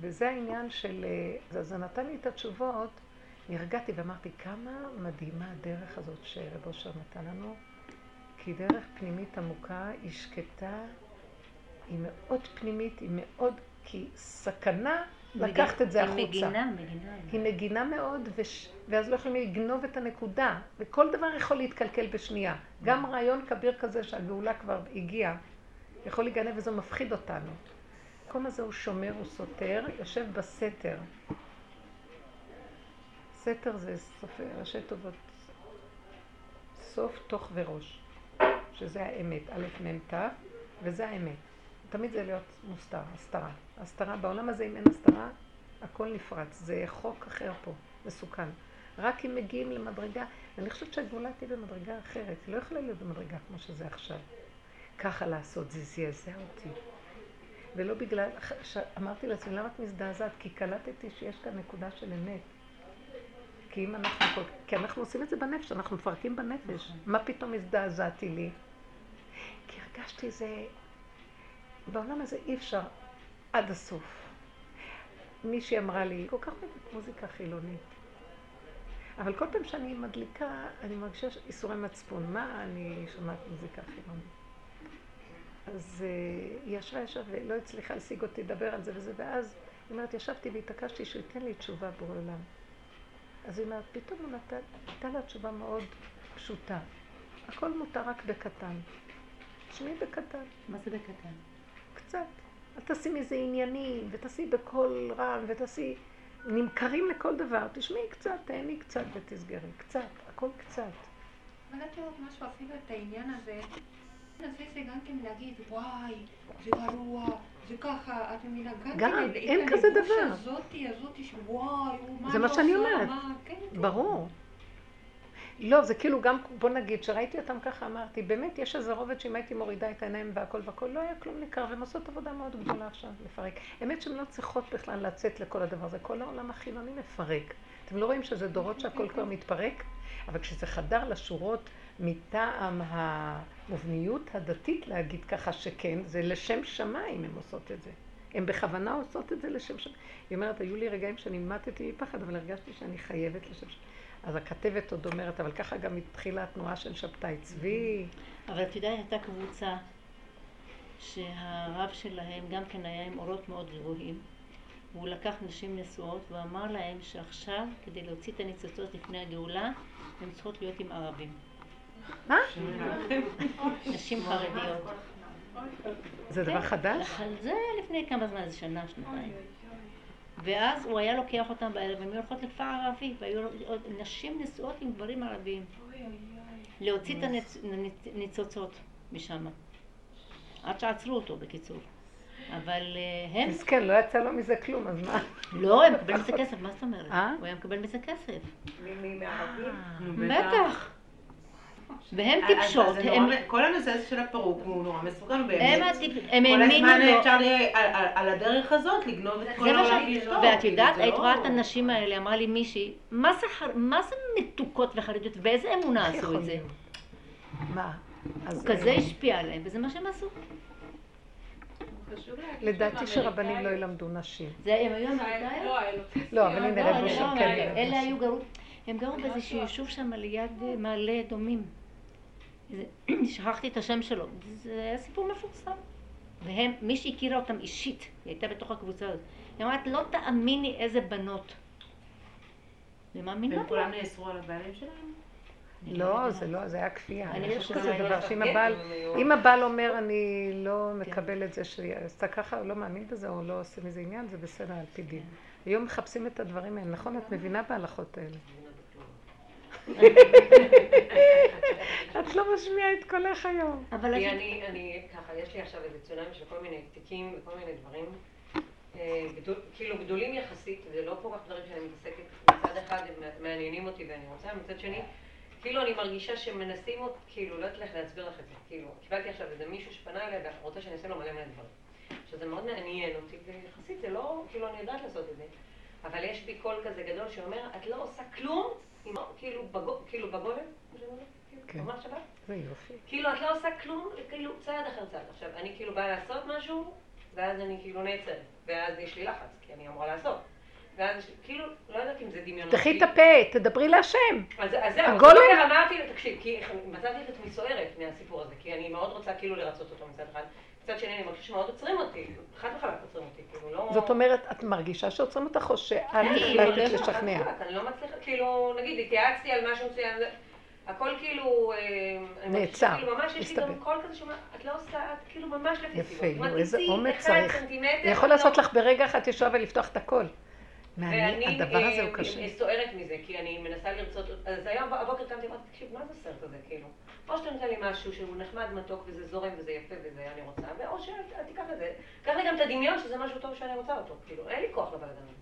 וזה העניין של... אה, אז זה נתן לי את התשובות, נרגעתי ואמרתי, כמה מדהימה הדרך הזאת שרב אושר נתן לנו, כי דרך פנימית עמוקה, היא שקטה, היא מאוד פנימית, היא מאוד, כי סכנה לקחת את זה החוצה. היא מגינה, מגינה. היא מגינה מאוד, וש... ואז לא יכולים לגנוב את הנקודה, וכל דבר יכול להתקלקל בשנייה. גם רעיון כביר כזה שהגאולה כבר הגיעה, יכול להיגנב וזה מפחיד אותנו. המקום הזה הוא שומר, הוא סותר, יושב בסתר. סתר זה סופר, ראשי טובות. סוף, תוך וראש, שזה האמת, א', מ', ת', וזה האמת. תמיד זה להיות מוסתר, הסתרה. הסתרה, בעולם הזה אם אין הסתרה, הכל נפרץ. זה חוק אחר פה, מסוכן. רק אם מגיעים למדרגה, ואני חושבת שהגאולה תהיה במדרגה אחרת, היא לא יכולה להיות במדרגה כמו שזה עכשיו. ככה לעשות, זה זעזע אותי. ולא בגלל, אמרתי לעצמי, למה את מזדעזעת? כי קלטתי שיש כאן נקודה של אמת. כי אם אנחנו, כי אנחנו עושים את זה בנפש, אנחנו מפרקים בנפש. מה פתאום הזדעזעתי לי? כי הרגשתי זה, בעולם הזה אי אפשר עד הסוף. מישהי אמרה לי, כל כך אוהבת מוזיקה חילונית. אבל כל פעם שאני מדליקה, אני מרגישה איסורי מצפון. מה אני שומעת מוזיקה חילונית? אז uh, היא ישבה ישבה ולא הצליחה להשיג אותי לדבר על זה וזה, ואז היא אומרת, ישבתי והתעקשתי שהוא ייתן לי תשובה בורא עולם. אז היא אומרת, פתאום הוא נתן, נתן לה תשובה מאוד פשוטה. הכל מותר רק בקטן. תשמעי בקטן. מה זה בקטן? קצת. אל תעשי מזה עניינים, ותעשי בקול רם, ותעשי... נמכרים לכל דבר. תשמעי קצת, תהני קצת ותסגרי. קצת, הכל קצת. אבל את יודעת משהו, אפילו את העניין הזה, נעשה זה גם כן להגיד, וואי, זה גרוע, זה ככה, את מבינה, גם כן, אין כזה דבר. הזאתי, הזאתי, שוואי, הוא מה זה לא מה שאני אומרת. כן, כן. ברור. לא, זה כאילו גם, בוא נגיד, שראיתי אותם ככה, אמרתי, באמת, יש איזה רובד שאם הייתי מורידה את העיניים והכל והכל, לא היה כלום ניכר, והן עושות עבודה מאוד גדולה עכשיו לפרק. האמת שהן לא צריכות בכלל לצאת לכל הדבר הזה, כל העולם החילוני מפרק. אתם לא רואים שזה דורות שהכל כבר מתפרק? אבל כשזה חדר לשורות מטעם המובניות הדתית להגיד ככה שכן, זה לשם שמיים הן עושות את זה. הן בכוונה עושות את זה לשם שמיים. היא אומרת, היו לי רגעים שאני מתתי מפחד, אבל הרגשתי שאני חייבת לשם שמיים. אז הכתבת עוד אומרת, אבל ככה גם התחילה התנועה של שבתאי צבי. אבל את יודעת, הייתה קבוצה שהרב שלהם גם כן היה עם אורות מאוד גבוהים. והוא לקח נשים נשואות ואמר להם שעכשיו, כדי להוציא את הניצוצות לפני הגאולה, הן צריכות להיות עם ערבים. מה? נשים חרדיות. זה דבר חדש? זה לפני כמה זמן, זה שנה, שנתיים. ואז הוא היה לוקח אותם בערב, והן היו הולכות לכפר ערבי, והיו עוד נשים נשואות עם גברים ערבים. להוציא את הניצוצות משם. עד שעצרו אותו, בקיצור. אבל אה, הם... מסכן, לא יצא לו מזה כלום, אז מה? לא, הם מקבלים מזה כסף, מה זאת אומרת? אה? הוא היה מקבל מזה כסף. מי מערבים? נו, בטח. אז- אז טיפשות, זה הם... נורא- כל הנושא הזה של הפירוק הוא נורא מסוכן, הם באמת. הטיפ- הם כל האמינו הזמן לו. אפשר ל- על- על- על הדרך הזאת לגנוב את כל העולם. ואשתו. ואת כאילו, יודעת, היית לא- רואה את הנשים האלה, אמרה לי מישהי, מה זה מה זה מתוקות וחרדיות, באיזה אמונה עשו את זה? מה? אז הוא כזה השפיע עליהם, וזה מה שהם עשו. לדעתי שרבנים לא. ילמדו נשים. זה הם היו לא, אמריקאיות? האלוקיסטיות. לא, אבל הנה, לא, רב לא כן אלה. היו גרות, הם גרו באיזשהו יישוב שם ליד אה, מעלה אדומים. זה- שכחתי את השם שלו. זה היה סיפור מפורסם. והם, מי שהכירה אותם אישית, היא הייתה בתוך הקבוצה הזאת, היא אמרת, לא תאמיני איזה בנות. והם לה. כולם נאסרו על הבעלים שלהם? לא, זה לא, זה היה כפייה. אני יש חושבת כזה שזה דבר שאם כן, הבעל, אם הבעל אומר אני לא מקבל את זה שהיא עשתה ככה, או לא מאמין בזה, או לא עושה מזה עניין, זה בסדר על פי דין. היום מחפשים את הדברים האלה, נכון? את מבינה בהלכות האלה. את לא משמיעה את קולך היום. אבל אני, אני, ככה, יש לי עכשיו איזה צונאמי של כל מיני תיקים וכל מיני דברים, אה, גדול, כאילו גדולים יחסית, זה לא כל כך דברים שאני מתעסקת, מצד אחד הם מעניינים אותי ואני רוצה, מצד שני, כאילו אני מרגישה שמנסים אותי, כאילו, לא יודעת איך להסביר לך את זה, כאילו, קיבלתי עכשיו איזה מישהו שפנה אליי ורוצה שאני אעשה לו מלא מלא דברים. עכשיו זה מאוד מעניין אותי, ויחסית זה לא, כאילו, אני יודעת לעשות את זה, אבל יש בי קול כזה גדול שאומר, את לא עושה כלום, כאילו, בגו, כאילו בגולם, אומרת, כאילו, כן. ממש שבת. כאילו, את לא עושה כלום, כאילו, צעד אחר צעד. עכשיו, אני כאילו באה לעשות משהו, ואז אני כאילו נעצרת. ואז יש לי לחץ, כי אני אמורה לעשות. ואז כאילו, לא יודעת אם זה דמיון. תחי את הפה, תדברי להשם. אז, אז זהו, הגולם- אמרתי לו, תקשיב, כי מצאתי את עצמי סוערת מהסיפור הזה, כי אני מאוד רוצה כאילו לרצות אותו מצד אחד. מצד שני, אני מרגישה שמאוד עוצרים אותי, חד וחלק עוצרים אותי, כאילו, לא... זאת אומרת, את מרגישה שעוצרים אותך או שאת אני החלטת מרגישה, חד לשכנע? וחלק, אני לא מצליחה, כאילו, נגיד, התייעצתי על משהו מסוים, הכל כאילו... אה, אני נעצר, כאילו, ממש יש לי מסתבר. גם קול כזה שאומר, את לא עושה, את כאילו ממש לפי יפה, סיבות. יו, איזה אומץ צריך. זה יכול לא- לעשות לך ברגע אחד ישועה ולפתוח את הכל. ואני הדבר הזה אה, הוא קשה. אה, סוערת מזה, כי אני מנסה לרצות, אז היום הבוקר קמתי ואמרתי, תקשיב, מה זה הסרט הזה, כאילו? או שאתה נותן לי משהו שהוא נחמד, מתוק, וזה זורם, וזה יפה, וזה אני רוצה, או שתיקח את זה. קח לי גם את הדמיון שזה משהו טוב שאני רוצה אותו, כאילו, אין לי כוח לבלגן הזה.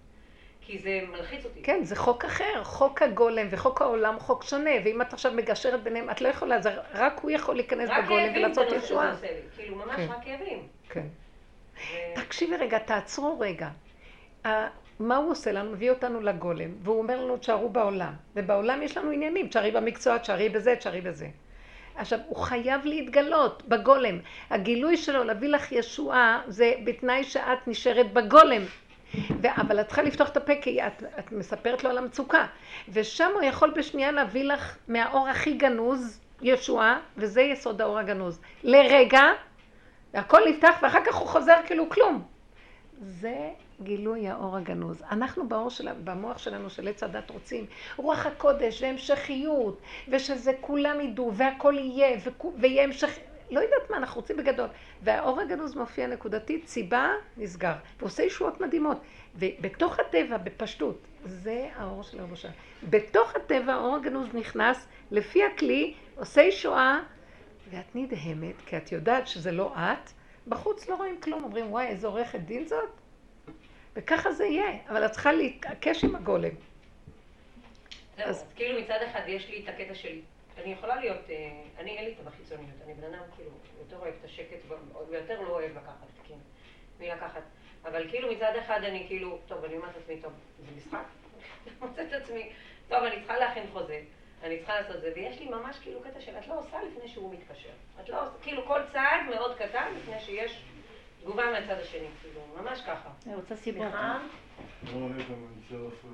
כי זה מלחיץ אותי. כן, זה חוק אחר, חוק הגולם וחוק העולם חוק שונה, ואם את עכשיו מגשרת ביניהם, את לא יכולה, זה רק הוא יכול להיכנס רק בגולם כאבים ולעשות זה מה שזה ישועה. עושה לי, כאילו, ממש כן. רק כאבים. כן. תקשיבי רגע, תעצרו רגע. מה הוא עושה לנו? מביא אותנו לגולם, והוא אומר לנו, תשארו בעולם. ובעולם יש לנו עניינים, תשארי במקצוע, תשארי בזה, תשארי בזה. עכשיו, הוא חייב להתגלות בגולם. הגילוי שלו להביא לך ישועה, זה בתנאי שאת נשארת בגולם. ו- אבל את צריכה לפתוח את הפה כי את, את מספרת לו על המצוקה. ושם הוא יכול בשנייה להביא לך מהאור הכי גנוז ישועה, וזה יסוד האור הגנוז. לרגע, והכל נפתח ואחר כך הוא חוזר כאילו כלום. זה גילוי האור הגנוז. אנחנו באור של, במוח שלנו של עץ הדת רוצים רוח הקודש והמשכיות, ושזה כולם ידעו והכל יהיה, ויהיה המשך... לא יודעת מה, אנחנו רוצים בגדול. והאור הגנוז מופיע נקודתית, סיבה, נסגר. ועושה ישועות מדהימות. ובתוך הטבע, בפשטות, זה האור של הראשה. בתוך הטבע האור הגנוז נכנס, לפי הכלי, עושה ישועה, ואת נדהמת, כי את יודעת שזה לא את, בחוץ לא רואים כלום, אומרים, וואי, איזה עורכת דין זאת? וככה זה יהיה, אבל את צריכה להתעקש עם הגולם. זהו, אז- כאילו מצד אחד יש לי את הקטע שלי. אני יכולה להיות, אה, אני אין לי את החיצוניות, אני בן אדם כאילו יותר אוהב את השקט ויותר לא אוהב לקחת, כן, מי לקחת. אבל כאילו מצד אחד אני כאילו, טוב, אני אומרת לעצמי, טוב, זה משחק. אני מוצאת את עצמי, טוב, אני צריכה להכין חוזה, אני צריכה לעשות זה, ויש לי ממש כאילו קטע של את לא עושה לפני שהוא מתקשר. את לא עושה, כאילו כל צעד מאוד קטן לפני שיש תגובה מהצד השני, כאילו, ממש ככה. אני רוצה סיבות. אני רוצה להפריע.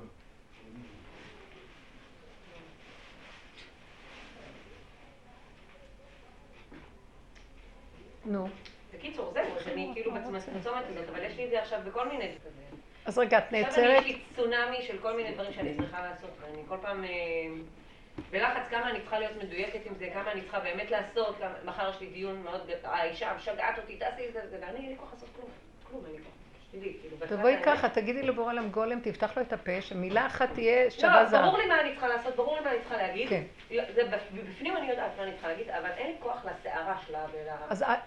נו. בקיצור, זהו, אז אני כאילו בצומת הזאת, אבל יש לי את זה עכשיו בכל מיני כזה. אז רגע, את עכשיו נעצרת? אני יש לי צונאמי של כל מיני דברים שאני צריכה לעשות, ואני כל פעם אה, בלחץ כמה אני צריכה להיות מדויקת עם זה, כמה אני צריכה באמת לעשות, מחר יש לי דיון מאוד, האישה משגעת אותי, תעשי את זה, זה, ואני אין לי כוח לעשות כלום, כלום אין לי כוח, כאילו, תבואי ככה, תגידי לבורא עולם גולם, תפתח לו את הפה, שמילה אחת תהיה שווה לא, זהב. ברור לי מה אני צריכה לעשות, ברור לי מה אני צריכה להגיד, כן. לא, זה בפ- בפנים אני יודעת מה אני צריכה להגיד, אבל אין לי כוח לסערה שלה ול...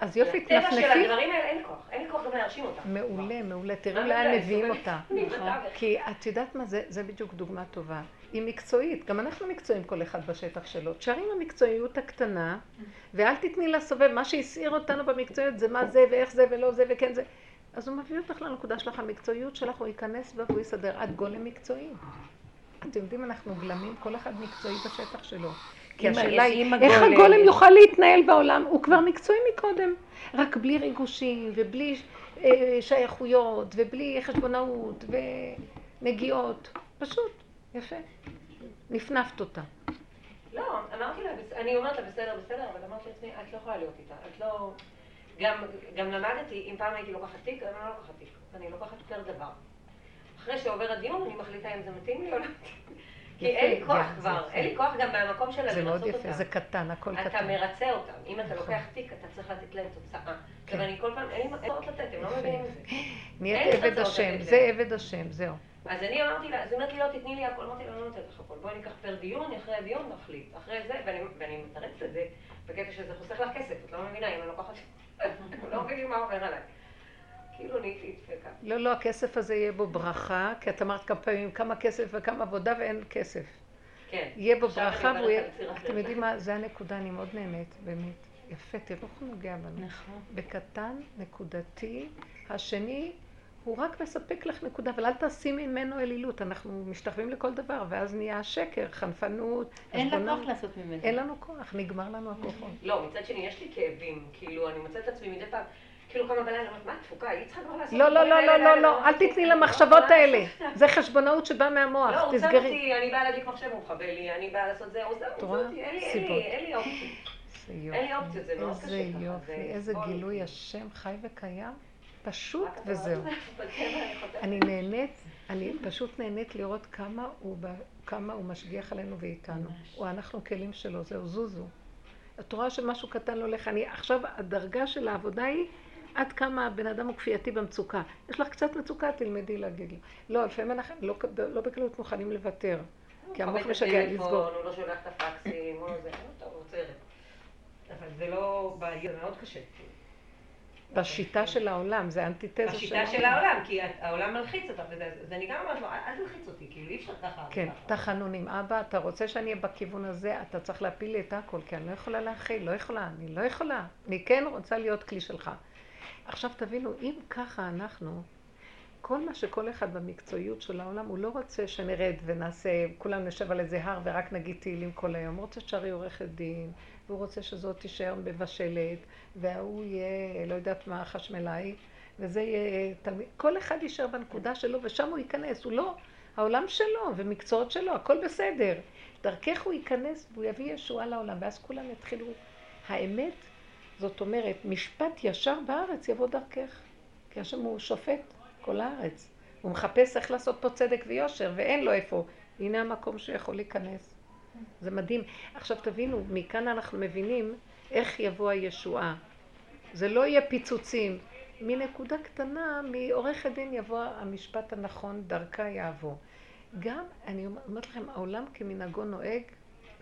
אז, יופי, לטבע של תנפנפי. הדברים האלה אין לי כוח, אין לי כוח גם להרשים אותה. מעולה, מעולה. תראו לאן? מביאים. אותה. נכון. כי את יודעת מה, זה בדיוק דוגמה טובה. היא מקצועית, גם אנחנו מקצועיים כל אחד בשטח שלו. תשארי עם המקצועיות הקטנה, ואל תתני לה סובב. מה שהסעיר אותנו במקצועיות זה מה זה ואיך זה ולא זה וכן זה. אז הוא מביא אותך לנקודה שלך, המקצועיות שלך, הוא ייכנס בה והוא יסדר. את גולם מקצועי. אתם יודעים, אנחנו גלמים, כל אחד מקצועי בשטח שלו. כי השאלה היא, איך הגולם- הגולם יוכל להתנהל בעולם? הוא כבר מקצועי מקודם. רק בלי ריגושים ובלי אה, שייכויות ובלי חשבונאות ונגיעות. פשוט, יפה. נפנפת אותה. לא, אמרתי לה, אני אומרת לה, בסדר, בסדר, אבל אמרתי לעצמי, את לא יכולה להיות איתה. את לא... גם, גם למדתי, אם פעם הייתי לוקחת תיק, אני לא לוקחת תיק. אני לוקחת פר דבר. אחרי שעובר הדיון, אני מחליטה אם זה מתאים לי או לא. כי אין לי כוח כבר. אין לי כוח גם מהמקום של זה מאוד לרצות יפה, אותם. זה קטן, הכל אתה קטן. מרצה אותם. אם אתה נכון. לוקח תיק, אתה צריך לתת להם תוצאה. כן. ואני כל פעם, אין לי עוד לתת, הם לא מבינים את. זה. נהיית עבד השם, זה. עבד השם, זהו. אז אני אמרתי לה, אז היא אומרת לי, לא, תתני לי הכל. אמרתי לה, לא נותנת לך הכל. בואי ניקח פר דיון, אחרי הדיון נחליט. אחרי זה, ואני, מתרצת את זה, בקטע שזה חוסך לך כסף, את לא מבינה, אם אני לוקחת... הם לא מבינים מה עובר עליי. כאילו נהייתי דפקה. לא, לא, הכסף הזה יהיה בו ברכה, כי את אמרת כמה פעמים כמה כסף וכמה עבודה ואין כסף. כן. יהיה בו ברכה והוא יהיה... אתם. יודעים מה, זה הנקודה, אני מאוד נהנית, באמת. יפה, תראו איך הוא נוגע בנו. נכון. בקטן, נקודתי, השני, הוא רק מספק לך נקודה, אבל אל תעשי ממנו אלילות, אנחנו משתחווים לכל דבר, ואז נהיה השקר, חנפנות, אין לה. כוח לעשות ממנו. אין לנו כוח, נגמר לנו הכוחות. לא, מצד שני, יש לי כאבים. כאילו, אני מוצאת את עצמי מדי פעם, כאילו כמה בלילה, מה התפוקה? היא צריכה כבר לעשות... לא, לא, לא, לא, לא, לא, אל תתני למחשבות לא האלה. זה חשבונאות שבאה מהמוח, לא, הוא עוזב תסגרי. אותי, אני באה להדליק מחשב, הוא מכבה לי, אני באה לעשות זה, עוזב? אותי, אין לי- אופציות. איזה אין לי אופציות, זה מאוד איזה קשה ככה, יופי, זה איזה גילוי השם חי וקיים, פשוט אתה וזהו. אני נהנית, אני פשוט נהנית לראות כמה הוא, כמה הוא משגיח עלינו ואיתנו. או אנחנו כלים שלו, זהו, זוזו. את רואה שמשהו קטן לא הולך, אני עכשיו, הדרגה של העבודה היא עד כמה הבן אדם הוא כפייתי במצוקה. יש לך קצת מצוקה, תלמדי להגיד לו. לא, לפעמים אנחנו לא, לא בקלות מוכנים לוותר. כי המוח משגע לסגור. הוא לא שולח את הפקסים, הוא לא זה, לא טוב, עוצרת. אבל זה לא בעיה, זה מאוד קשה. בשיטה של העולם, זה האנטיתזה השיטה של העולם, כי העולם מלחיץ אותך, וזה- אז אני גם אומרת לו, "אל- תלחיץ אותי, כאילו אי אפשר ככה. כן, וככה." תחנונים. אבא, אתה רוצה שאני אהיה בכיוון הזה, אתה צריך להפיל לי את הכל, כי אני לא יכולה להכיל, לא יכולה, אני לא יכולה. אני כן רוצה להיות כלי שלך. עכשיו תבינו, אם ככה אנחנו, כל מה שכל אחד במקצועיות של העולם, הוא לא רוצה שנרד ונעשה, כולם נשב על איזה הר ורק נגיד תהילים כל היום. הוא רוצה שתשארי עורכת דין, והוא רוצה שזאת תישאר מבשלת, וההוא יהיה, לא יודעת מה, חשמלאי, וזה יהיה תלמיד. כל אחד יישאר בנקודה שלו, ושם הוא ייכנס. הוא לא, העולם שלו, ומקצועות שלו, הכל בסדר. דרכך הוא ייכנס והוא יביא ישועה לעולם, ואז כולם יתחילו. האמת, זאת אומרת, משפט ישר בארץ יבוא דרכך. כי השם הוא שופט כל הארץ. הוא מחפש איך לעשות פה צדק ויושר, ואין לו איפה. הנה המקום שיכול להיכנס. זה מדהים. עכשיו תבינו, מכאן אנחנו מבינים איך יבוא הישועה. זה לא יהיה פיצוצים. מנקודה קטנה, מעורכת דין יבוא המשפט הנכון, דרכה יעבור. גם, אני אומרת לכם, העולם כמנהגו נוהג,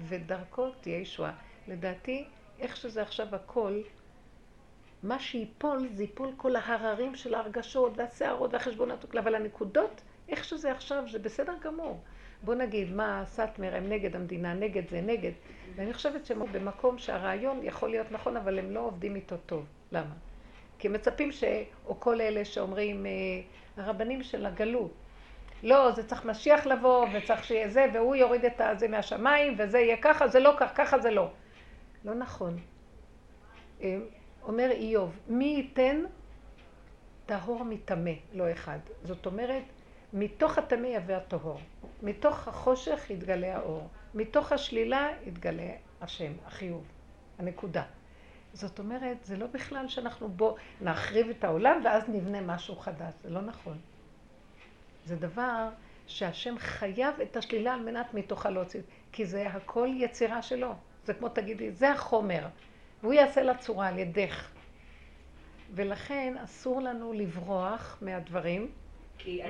ודרכו תהיה ישועה. לדעתי, איך שזה עכשיו הכל, מה שיפול, זה ייפול כל ההררים של ההרגשות והסערות והחשבונות, אבל הנקודות, איך שזה עכשיו, זה בסדר גמור. בוא נגיד, מה סאטמר, הם נגד המדינה, נגד זה, נגד. ואני חושבת שהם במקום שהרעיון יכול להיות נכון, אבל הם לא עובדים איתו טוב. למה? כי מצפים ש... או כל אלה שאומרים, אה, הרבנים של הגלות, לא, זה צריך משיח לבוא, וצריך שיהיה זה, והוא יוריד את זה מהשמיים, וזה יהיה ככה, זה לא כך, ככה זה לא. לא נכון. אה, אומר איוב, מי ייתן טהור מטמא, לא אחד. זאת אומרת, מתוך הטמא יבוא הטהור. מתוך החושך יתגלה האור. מתוך השלילה יתגלה השם, החיוב, הנקודה. זאת אומרת, זה לא בכלל שאנחנו בוא נחריב את העולם ואז נבנה משהו חדש. זה לא נכון. זה דבר שהשם חייב את השלילה על מנת מתוכה להוציא. כי זה הכל יצירה שלו. זה כמו תגידי, זה החומר. והוא יעשה לה צורה על ידך. ולכן אסור לנו לברוח מהדברים,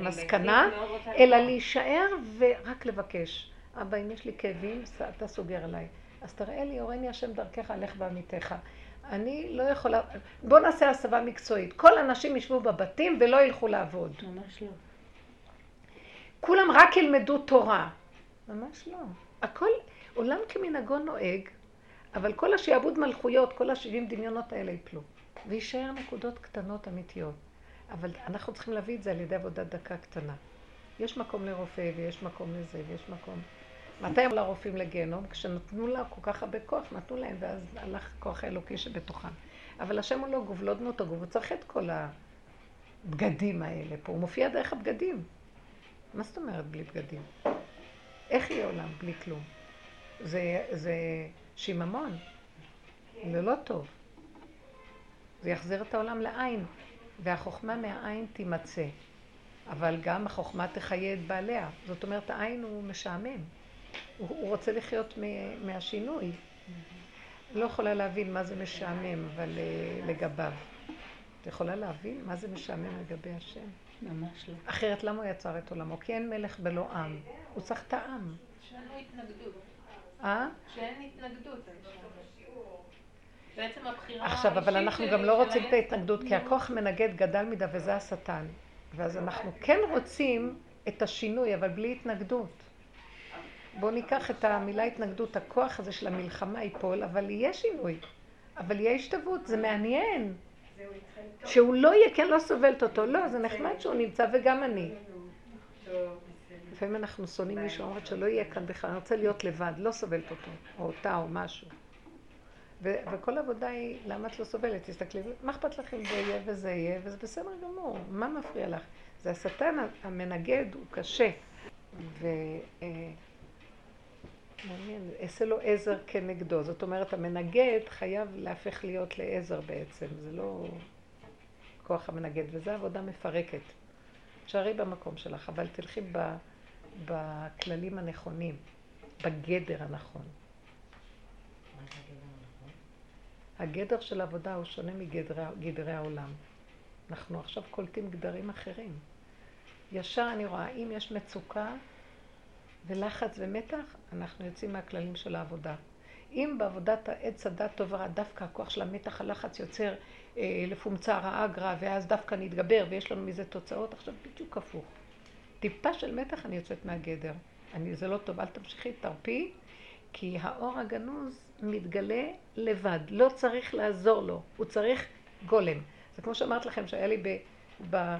מסקנה, אלא. להישאר ורק לבקש. אבא, אם יש לי כאבים, אתה סוגר עליי. אז תראה לי, הורני השם דרכך, לך בעמיתך. אני לא יכולה... בוא נעשה הסבה מקצועית. כל הנשים ישבו בבתים ולא ילכו לעבוד. ממש לא. כולם רק ילמדו תורה. ממש לא. הכל, עולם כמנהגו נוהג, אבל כל השעבוד מלכויות, כל השבעים דמיונות האלה יפלו. ויישאר נקודות קטנות אמיתיות. אבל אנחנו צריכים להביא את זה על ידי עבודת דקה קטנה. יש מקום לרופא ויש מקום לזה ויש מקום... מתי אמרו לרופאים לגיהנום? כשנתנו לה כל כך הרבה כוח, נתנו להם, ואז הלך כוח האלוקי שבתוכם. אבל השם הוא לא גוב, לא דמות הגוב, הוא צריך את כל הבגדים האלה פה. הוא מופיע דרך הבגדים. מה זאת אומרת בלי בגדים? איך יהיה עולם בלי כלום? זה, זה שיממון, זה לא טוב. זה יחזיר את העולם לעין, והחוכמה מהעין תימצא. אבל גם החוכמה תחיה את בעליה. זאת אומרת, העין הוא משעמם. הוא, הוא רוצה לחיות מ, מהשינוי. לא יכולה להבין מה זה משעמם, אבל uh, לגביו. את יכולה להבין מה זה משעמם לגבי השם? ממש לא. אחרת למה הוא יצר את עולמו? כי אין מלך בלא עם. הוא צריך את העם. שאין לו התנגדות. אה? שאין התנגדות. אני חושבת. בעצם הבחירה עכשיו, אבל אנחנו גם לא רוצים את ההתנגדות, כי הכוח מנגד גדל מדי וזה השטן. ואז אנחנו כן רוצים את השינוי, אבל בלי התנגדות. בואו ניקח את המילה התנגדות, הכוח הזה של המלחמה ייפול, אבל יהיה שינוי. אבל יהיה השתוות, זה מעניין. שהוא לא יהיה, כן לא סובלת אותו. לא, זה נחמד שהוא נמצא וגם אני. לפעמים אנחנו שונאים מישהו, אומרת שלא יהיה כאן בכלל, אני רוצה להיות לבד, לא סובלת אותו, או אותה או משהו. ו- וכל העבודה היא, למה את לא סובלת? תסתכלי, מה אכפת לך אם זה יהיה וזה יהיה, וזה בסדר גמור, מה מפריע לך? זה השטן המנגד, הוא קשה. ו... אה, מעניין, אעשה לו עזר כנגדו. זאת אומרת, המנגד חייב להפך להיות לעזר בעצם, זה לא כוח המנגד, וזו עבודה מפרקת. תשארי במקום שלך, אבל תלכי ב, בכללים הנכונים, בגדר הנכון. הגדר של העבודה הוא שונה מגדרי העולם. אנחנו עכשיו קולטים גדרים אחרים. ישר אני רואה, אם יש מצוקה ולחץ ומתח, אנחנו יוצאים מהכללים של העבודה. אם בעבודת עץ הדת טוב ורע, דווקא הכוח של המתח, הלחץ יוצר אה, לפומצה רעה גרע, ואז דווקא נתגבר ויש לנו מזה תוצאות, עכשיו בדיוק הפוך. טיפה של מתח אני יוצאת מהגדר. אני, זה לא טוב, אל תמשיכי, תרפי, כי האור הגנוז מתגלה לבד, לא צריך לעזור לו, הוא צריך גולם. זה כמו שאמרת לכם שהיה לי ב, ב,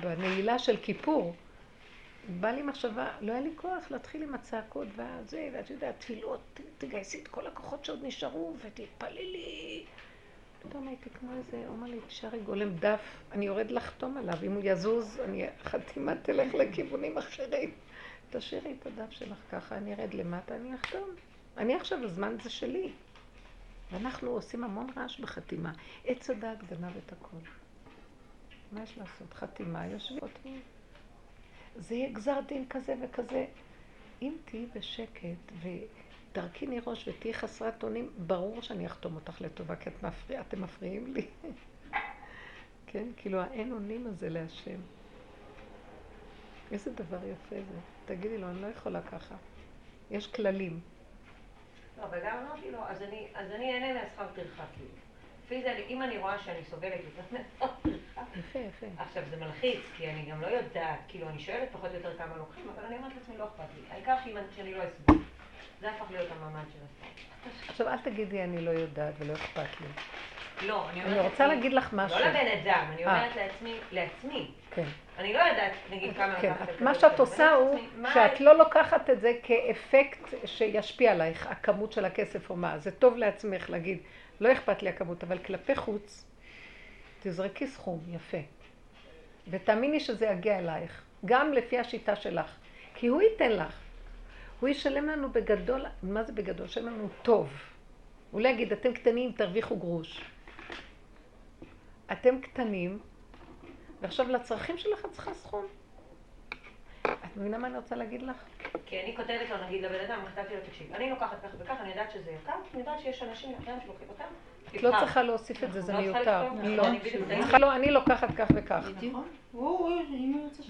בנעילה של כיפור, בא לי מחשבה, לא היה לי כוח להתחיל עם הצעקות והזה, ואת יודעת, תפילות, תגייסי את כל הכוחות שעוד נשארו ותתפללי. פתאום הייתי כמו איזה, לי, תשארי גולם דף, אני יורד לחתום עליו, אם הוא יזוז, אני, החתימה תלך לכיוונים אחרים. תשאירי את הדף שלך ככה, אני ארד למטה, אני אחתום. אני עכשיו, הזמן זה שלי. ואנחנו עושים המון רעש בחתימה. עץ הדעת גנב את הכל. מה יש לעשות? חתימה, יושבים חותמים. זה יהיה גזר דין כזה וכזה. אם תהיי בשקט ותרכיני ראש ותהיי חסרת אונים, ברור שאני אחתום אותך לטובה, כי את מפריע, אתם מפריעים לי. כן, כאילו האין אונים הזה להשם. איזה דבר יפה זה. תגידי לו, אני לא יכולה ככה. יש כללים. לא, אבל גם אמרתי לו, אז אני, אז אני אהנה מהשכר טרחה, כאילו. לפי זה, אם אני רואה שאני סובלת יותר מהשכר טרחה, יפה, יפה. עכשיו זה מלחיץ, כי אני גם לא יודעת, כאילו אני שואלת פחות או יותר כמה לוקחים, אבל אני אומרת לעצמי, לא אכפת לי. העיקר שאני לא אסבול. זה הפך להיות המעמד של השכר. עכשיו, אל תגידי אני לא יודעת ולא אכפת לי. לא, אני אומרת אני רוצה להגיד לך משהו. לא לבן אדם, אני אה. אומרת לעצמי, לעצמי. כן. אני לא יודעת, נגיד, כמה כן. מה. שאת עושה הוא שאת לא לוקחת את זה כאפקט שישפיע עלייך, הכמות של הכסף או מה. זה טוב לעצמך להגיד, לא אכפת לי הכמות, אבל כלפי חוץ, תזרקי סכום יפה. ותאמיני שזה יגיע אלייך, גם לפי השיטה שלך. כי הוא ייתן לך. הוא ישלם לנו בגדול, מה זה בגדול? ישלם לנו טוב. הוא לא יגיד, אתם קטנים, תרוויחו גרוש. אתם קטנים, ועכשיו לצרכים את צריכה סכום. את מבינה מה אני רוצה להגיד לך? כי אני כותבת לו, נגיד, לבן אדם, כתבתי לו, תקשיב, אני לוקחת כך וכך, אני יודעת שזה יקר, אני יודעת שיש אנשים אחרים שלוקחים אותם. את לא. צריכה להוסיף את זה, זה לא מיותר. לא. אני לא, אני לוקחת כך וכך. נכון.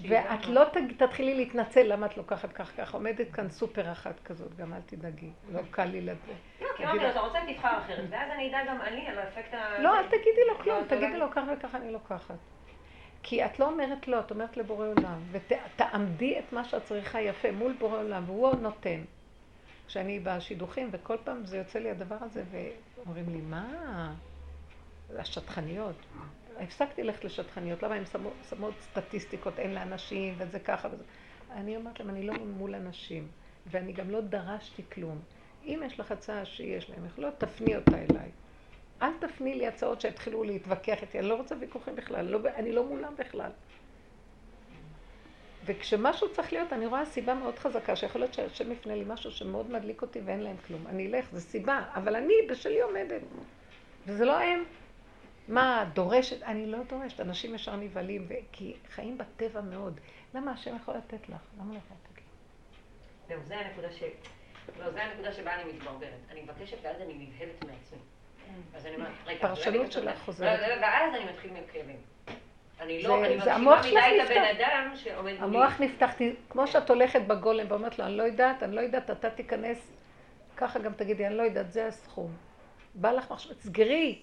ואת לא תתחילי להתנצל למה את לוקחת כך כך. עומדת כאן סופר אחת כזאת, גם אל תדאגי. לא קל לי לזה. לא, כי אמרתי לו, אתה רוצה, תבחר אחרת, ואז אני אדע גם אני על האפקט ה... לא, אל תגידי לו כלום, לא, תגידי לא. לו כך וכך אני לוקחת. כי את לא אומרת לא, את אומרת לבורא עולם, ותעמדי את מה שאת צריכה יפה מול בורא עולם, והוא עוד נותן. כשאני בשידוכים, וכל פעם זה יוצא לי הדבר הזה, ואומרים לי, מה? השטחניות. הפסקתי ללכת לשטחניות, למה הן שמות, שמות סטטיסטיקות, אין לאנשים, וזה ככה וזה. אני אומרת להם, אני לא מול אנשים, ואני גם לא דרשתי כלום. אם יש לך הצעה שיש להם יכולות, תפני אותה אליי. אל תפני לי הצעות שיתחילו להתווכח איתי, אני לא רוצה ויכוחים בכלל, לא, אני לא מולם בכלל. וכשמשהו צריך להיות, אני רואה סיבה מאוד חזקה, שיכול להיות שהשם יפנה לי משהו שמאוד מדליק אותי ואין להם כלום. אני אלך, זו סיבה, אבל אני בשלי עומדת. וזה לא הם. מה, דורשת? אני לא דורשת, אנשים ישר נבהלים. כי חיים בטבע מאוד. למה השם יכול לתת לך? למה לא יכול לתת לך? זהו, זה הנקודה ש... לא, זה הנקודה שבה אני מתברברת. אני מבקשת ואז אני נבהלת מעצמי. אז אני אומרת, רגע, פרשנות שלך חוזרת. לא, לא, ואז אני מתחיל מכאבים. אני לא, אני שלך מדי נפתח. לבן אדם שעומד מולי. המוח נפתח, כמו שאת הולכת בגולם ואומרת לו, אני לא יודעת, אני לא יודעת, אתה תיכנס, ככה גם תגידי, אני לא יודעת, זה הסכום. בא לך מחשב, סגרי.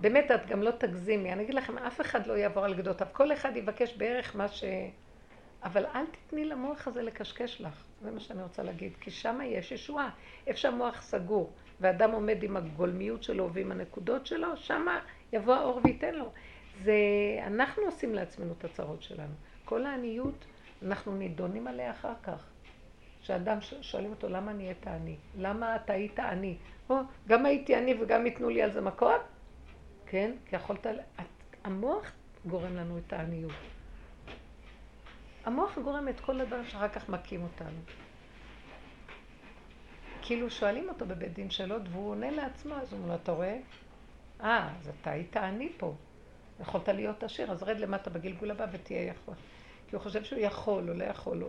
באמת, את גם לא תגזימי. אני אגיד לכם, אף אחד לא יעבור על גדותיו. כל אחד יבקש בערך מה ש... אבל אל תתני למוח הזה לקשקש לך. זה מה שאני רוצה להגיד. כי שם יש ישועה. איפה שהמוח סגור, ואדם עומד עם הגולמיות שלו ועם הנקודות שלו, שם יבוא האור וייתן לו. זה... אנחנו עושים לעצמנו את הצרות שלנו. כל העניות, אנחנו נידונים עליה אחר כך. שאדם ש- שואלים אותו, למה נהיית עני? למה אתה היית עני? או, גם הייתי עני וגם ייתנו לי על זה מכות? כן? כי יכולת... את- המוח גורם לנו את העניות. המוח גורם את כל הדברים שאחר כך מכים אותנו. כאילו שואלים אותו בבית דין שאלות והוא עונה לעצמו, אז הוא אומר לו, אתה רואה? אה, אז אתה היית עני פה. יכולת להיות עשיר, אז רד למטה בגלגול הבא ותהיה יכול. כי הוא חושב שהוא יכול או לא יכול לו.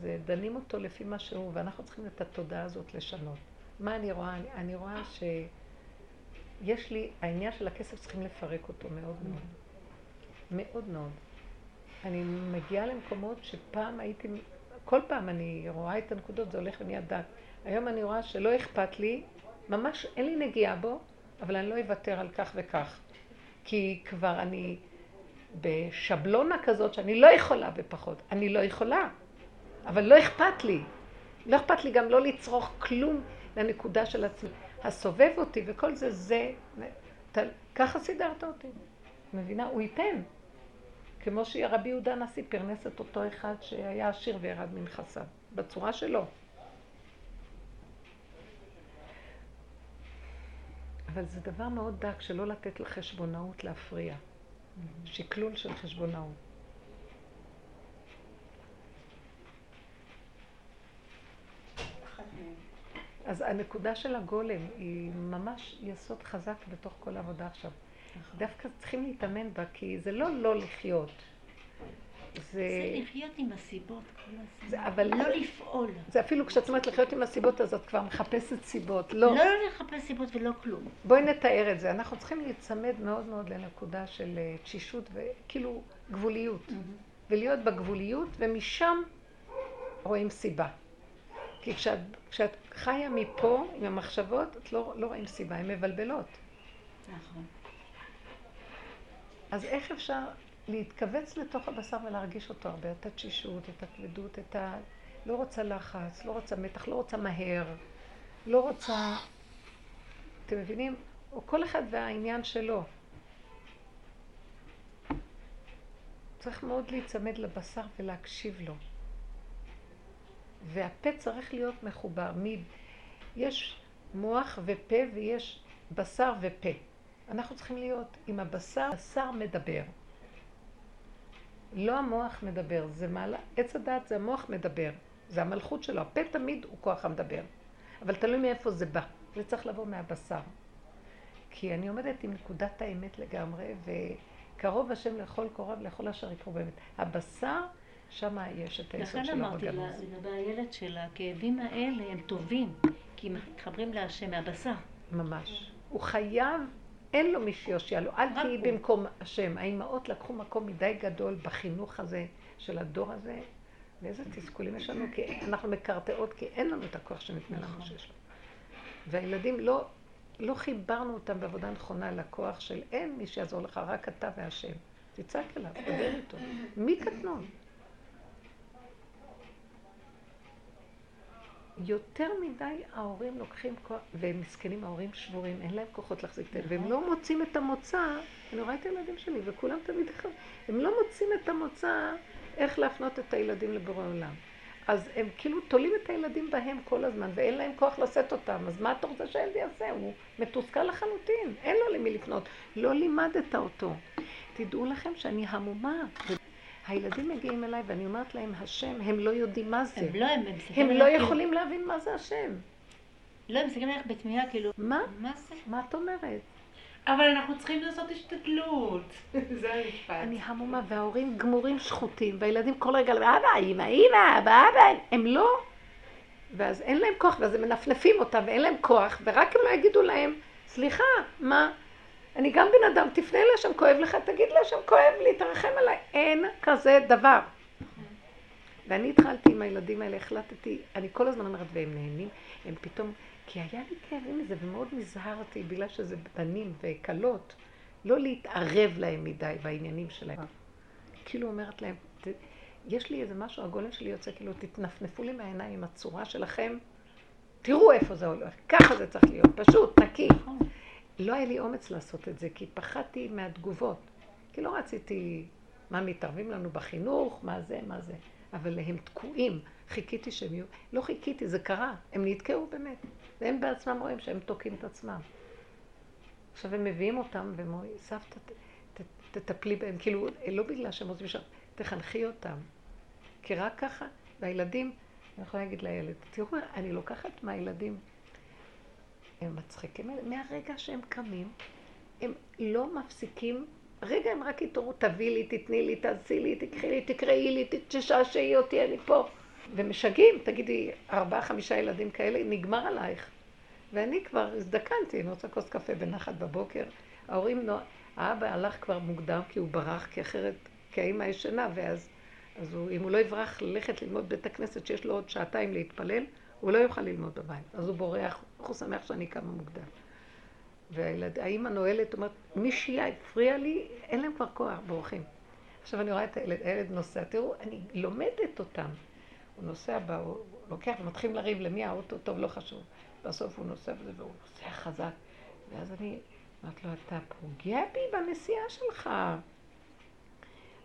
זה דנים אותו לפי מה שהוא, ואנחנו צריכים את התודעה הזאת לשנות. מה אני רואה? אני, אני רואה שיש לי, העניין של הכסף צריכים לפרק אותו מאוד מאוד. מאוד מאוד. אני מגיעה למקומות שפעם הייתי, כל פעם אני רואה את הנקודות, זה הולך ונהיה דת. היום אני רואה שלא אכפת לי, ממש אין לי נגיעה בו, אבל אני לא אוותר על כך וכך. כי כבר אני בשבלונה כזאת שאני לא יכולה בפחות. אני לא יכולה, אבל לא אכפת לי. לא אכפת לי גם לא לצרוך כלום לנקודה של עצמי. הסובב אותי וכל זה, זה... ככה סידרת אותי. מבינה? הוא ייתן. כמו שרבי יהודה הנשיא פרנס את אותו אחד שהיה עשיר וירד מנכסיו, בצורה שלו. אבל זה דבר מאוד דק שלא לתת לחשבונאות להפריע. שקלול של חשבונאות. אז הנקודה של הגולם היא ממש יסוד חזק בתוך כל העבודה עכשיו. דווקא צריכים להתאמן בה, כי זה לא לא לחיות. זה, זה לחיות עם הסיבות כל הזמן. זה- אבל- לא לפעול. זה אפילו כשאת אומרת לחיות עם הסיבות, אז את כבר מחפשת סיבות. לא לא. לחפש סיבות ולא כלום. בואי נתאר את זה. אנחנו צריכים להיצמד מאוד מאוד לנקודה של אה, תשישות וכאילו גבוליות. ולהיות בגבוליות, ומשם רואים סיבה. כי כשאת, כשאת חיה מפה עם המחשבות, את לא, לא רואים סיבה, הן מבלבלות. נכון. אז איך אפשר להתכווץ לתוך הבשר ולהרגיש אותו הרבה? את התשישות, את הכבדות, את ה... לא רוצה לחץ, לא רוצה מתח, לא רוצה מהר, לא רוצה... אתם מבינים? או כל אחד והעניין שלו. צריך מאוד להיצמד לבשר ולהקשיב לו. והפה צריך להיות מחובר. מ... יש מוח ופה ויש בשר ופה. אנחנו צריכים להיות עם הבשר, הבשר מדבר. לא המוח מדבר, זה מעלה, עץ הדעת זה המוח מדבר, זה המלכות שלו, הפה תמיד הוא כוח המדבר. אבל תלוי מאיפה זה בא, זה צריך לבוא מהבשר. כי אני עומדת עם נקודת האמת לגמרי, וקרוב השם לכל קורב, לכל אשר יקרו באמת. הבשר, שם יש את היסוד לכן של אמרתי לה, הרגנות. לגבי הילד של הכאבים האלה הם טובים, כי הם מתחברים להשם מהבשר. ממש. הוא חייב, אין לו מי שיושיע לו. אל תהיי. במקום השם. האימהות לקחו מקום מדי גדול בחינוך הזה של הדור הזה, ואיזה תסכולים יש לנו, כי אנחנו מקרטעות, כי אין לנו את הכוח שניתנה לנו נכון. שיש לנו. והילדים לא, לא חיברנו אותם בעבודה נכונה לכוח של אין מי שיעזור לך, רק אתה והשם. תצעק אליו, תדבר איתו. מי קטנון? יותר מדי ההורים לוקחים כוח, והם מסכנים, ההורים שבורים, אין להם כוחות להחזיק את הילד, והם לא מוצאים את המוצא, אני רואה את הילדים שלי, וכולם תמיד אחד, הם לא מוצאים את המוצא איך להפנות את הילדים לבורא עולם. אז הם כאילו תולים את הילדים בהם כל הזמן, ואין להם כוח לשאת אותם, אז מה אתה רוצה שהילד יעשה? הוא מתוסכל לחלוטין, אין לו למי לפנות. לא לימדת אותו. תדעו לכם שאני המומה. הילדים מגיעים אליי ואני אומרת להם, השם, הם לא יודעים מה זה. הם לא, הם הם לא כאילו- יכולים להבין מה זה השם. לא, הם מסתכלים עליך בתמיהה, כאילו, מה? מה זה? מה את אומרת? אבל אנחנו צריכים לעשות השתדלות. זה המשפט. אני המומה, וההורים גמורים שחוטים, והילדים כל רגע, אבא, אמא, אמא, אבא, אבא, הם לא. ואז אין להם כוח, ואז הם מנפנפים אותם, ואין להם כוח, ורק הם לא יגידו להם, סליחה, מה? אני גם בן אדם, תפנה לשם, כואב לך, תגיד לשם, כואב לי, תרחם עליי. אין כזה דבר. ואני התחלתי עם הילדים האלה, החלטתי, אני כל הזמן אומרת, והם נהנים, הם פתאום, כי היה לי כאבים מזה, ומאוד נזהרתי, בגלל שזה בנים וכלות, לא להתערב להם מדי בעניינים שלהם. כאילו אומרת להם, "ת- יש לי איזה משהו, הגולם שלי יוצא, כאילו, תתנפנפו לי מהעיניים הצורה שלכם, תראו איפה זה הולך, ככה זה צריך להיות, פשוט, נקי. לא היה לי אומץ לעשות את זה, כי פחדתי מהתגובות. כי לא רציתי, מה, מתערבים לנו בחינוך, מה זה, מה זה. אבל הם תקועים. חיכיתי שהם יהיו... לא חיכיתי, זה קרה. הם נתקעו באמת. והם בעצמם רואים שהם תוקעים את עצמם. עכשיו הם מביאים אותם, והם אומרים, סבתא, תטפלי בהם. כאילו, לא בגלל שהם רוצים שם, תחנכי אותם. כי רק ככה, והילדים, אני יכולה להגיד לילד, תראו, אני לוקחת מהילדים, הם מצחיקים, מהרגע שהם קמים, הם לא מפסיקים, רגע הם רק יתעוררו, תביאי לי, תתני לי, תעשי לי, תקחי לי, תקראי לי, תשעשעי אותי, אני פה. ומשגעים, תגידי, ארבעה, חמישה ילדים כאלה, נגמר עלייך. ואני כבר הזדקנתי, אני רוצה כוס קפה בנחת בבוקר. ההורים, נו... האבא הלך כבר מוקדם כי הוא ברח, כי אחרת, כי האמא ישנה, ואז, אז הוא, אם הוא לא יברח ללכת ללמוד בית הכנסת שיש לו עוד שעתיים להתפלל, הוא לא יוכל ללמוד בבית. אז הוא בורח, הוא שמח שאני קמה מוקדם. והאימא נועלת, אומרת, מישהי הפריע לי, אין להם כבר כוח, בורחים. עכשיו אני רואה את הילד, הילד נוסע, תראו, אני לומדת אותם. הוא נוסע בה, הוא לוקח ומתחילים לריב למי האוטו, טוב, לא חשוב. בסוף הוא נוסע בזה והוא נוסע חזק. ואז אני אומרת לו, אתה פוגע בי בנסיעה שלך.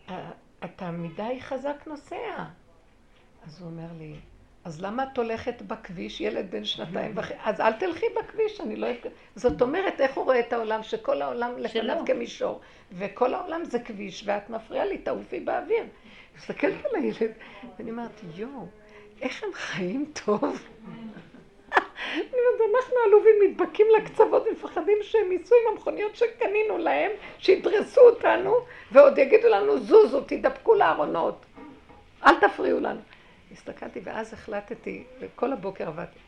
"אה, אתה מדי חזק נוסע. אז הוא אומר לי, אז למה את הולכת בכביש, ילד בן שנתיים וחצי? אז אל תלכי בכביש, אני לא... אפגע." זאת אומרת, איך הוא רואה את העולם? שכל העולם לפניו כמישור, וכל העולם זה כביש, ואת מפריעה לי, תעופי באוויר. מסתכלת על הילד, ואני אומרת, יואו, איך הם חיים טוב. אני אומרת, אנחנו עלובים נדבקים לקצוות ומפחדים שהם ייסעו עם המכוניות שקנינו להם, שידרסו אותנו, ועוד יגידו לנו, זוזו, תדבקו לארונות. אל תפריעו לנו. הסתכלתי, ואז החלטתי, וכל הבוקר עבדתי,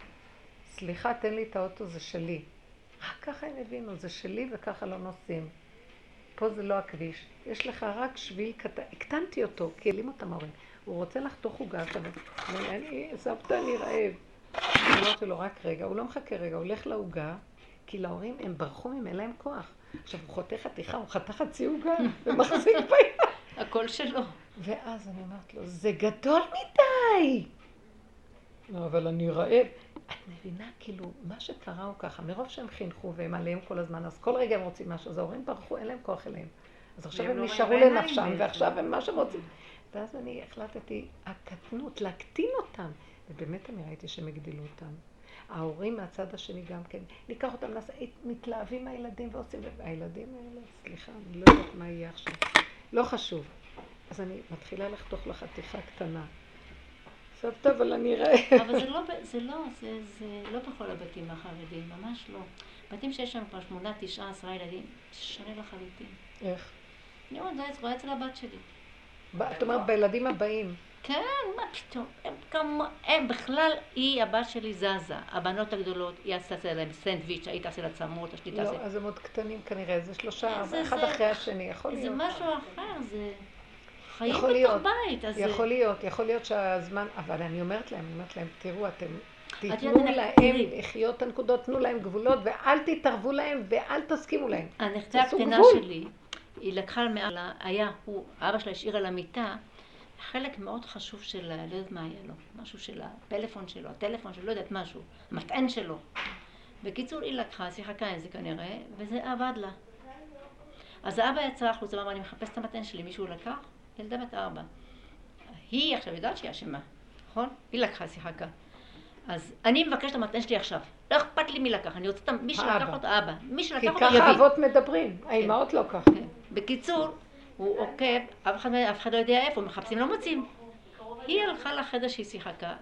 סליחה, תן לי את האוטו, זה שלי. רק ככה הם הבינו, זה שלי וככה לא נוסעים. פה זה לא הכביש. יש לך רק שביל קטן, הקטנתי אותו, כי העלים אותם ההורים. הוא רוצה לחתוך עוגה עכשיו, אני, סבתא, אני רעב. אמרתי לו, רק רגע, הוא לא מחכה רגע, הוא הולך לעוגה, כי להורים הם ברחו מהם, אין להם כוח. עכשיו, הוא חותך חתיכה, הוא חתך חצי עוגה, ומחזיק ביד. הכל שלו. ואז אני אומרת לו, זה גדול מדי! לא, אבל אני רעב. את מבינה, כאילו, מה שקרה הוא ככה, מרוב שהם חינכו והם עליהם כל הזמן, אז כל רגע הם רוצים משהו, אז ההורים ברחו, אין להם כוח אליהם. אז עכשיו הם לא נשארו לנפשם. ועכשיו הם מה שהם רוצים. ואז אני החלטתי, הקטנות, להקטין אותם. ובאמת אני ראיתי שהם הגדילו אותם. ההורים מהצד השני גם כן, ניקח אותם, נעשה, מתלהבים מהילדים ועושים, והילדים האלה, סליחה, אני לא יודעת מה יהיה עכשיו. לא חשוב. אז אני מתחילה לחתוך לה חתיכה קטנה. סבתא, אבל אני רעב. אבל זה לא, זה לא, זה, זה לא בכל הבתים החרדים, ממש לא. בתים שיש שם כבר שמונה, תשעה, עשרה ילדים, שונה לחלוטין. איך? אני זה רואה אצל הבת שלי. את אומרת, בילדים הבאים. כן, מה פתאום, הם כמו, הם בכלל, היא, הבת שלי זזה. הבנות הגדולות, היא עשתה להם סנדוויץ', היית תעשה לה צמות, השני תעשה. לא, אז הם עוד קטנים כנראה, זה שלושה, זה- אחד זה- אחרי השני, יכול זה להיות. משהו אחר, זה חיים בתוך להיות. בית. אז יכול להיות, יכול להיות שהזמן, אבל אני אומרת להם, אני אומרת להם, תראו, אתם תיתנו להם. לחיות את הנקודות, תנו להם גבולות, ואל תתערבו להם, ואל תסכימו להם. הנכדה הקטנה. שלי, היא לקחה מעל, היה הוא, אבא שלה השאיר על המיטה, חלק מאוד חשוב של, לא יודעת מה היה לו, משהו של הפלאפון שלו, הטלפון שלו, לא יודעת משהו, המטען שלו. בקיצור, היא לקחה, שיחקה עם זה כנראה, וזה עבד לה. אז האבא יצא החוצה ואמר, אני מחפש את המטען שלי, מישהו לקח? ילדה בת ארבע. היא עכשיו יודעת שהיא אשמה, נכון? היא לקחה, שיחקה. אז אני מבקשת את המטען שלי עכשיו. לא אכפת לי מי לקח, אני רוצה את מי שלקח האבא. אותו, האבא. מי כי שלקח אותו ככה יביא. אבות מדברים, האימהות לא ככה. כן. בקיצור, הוא עוקב, אף אחד, אף אחד לא יודע איפה, מחפשים, לא מוצאים. היא הלכה לחדר שהיא שיחקה,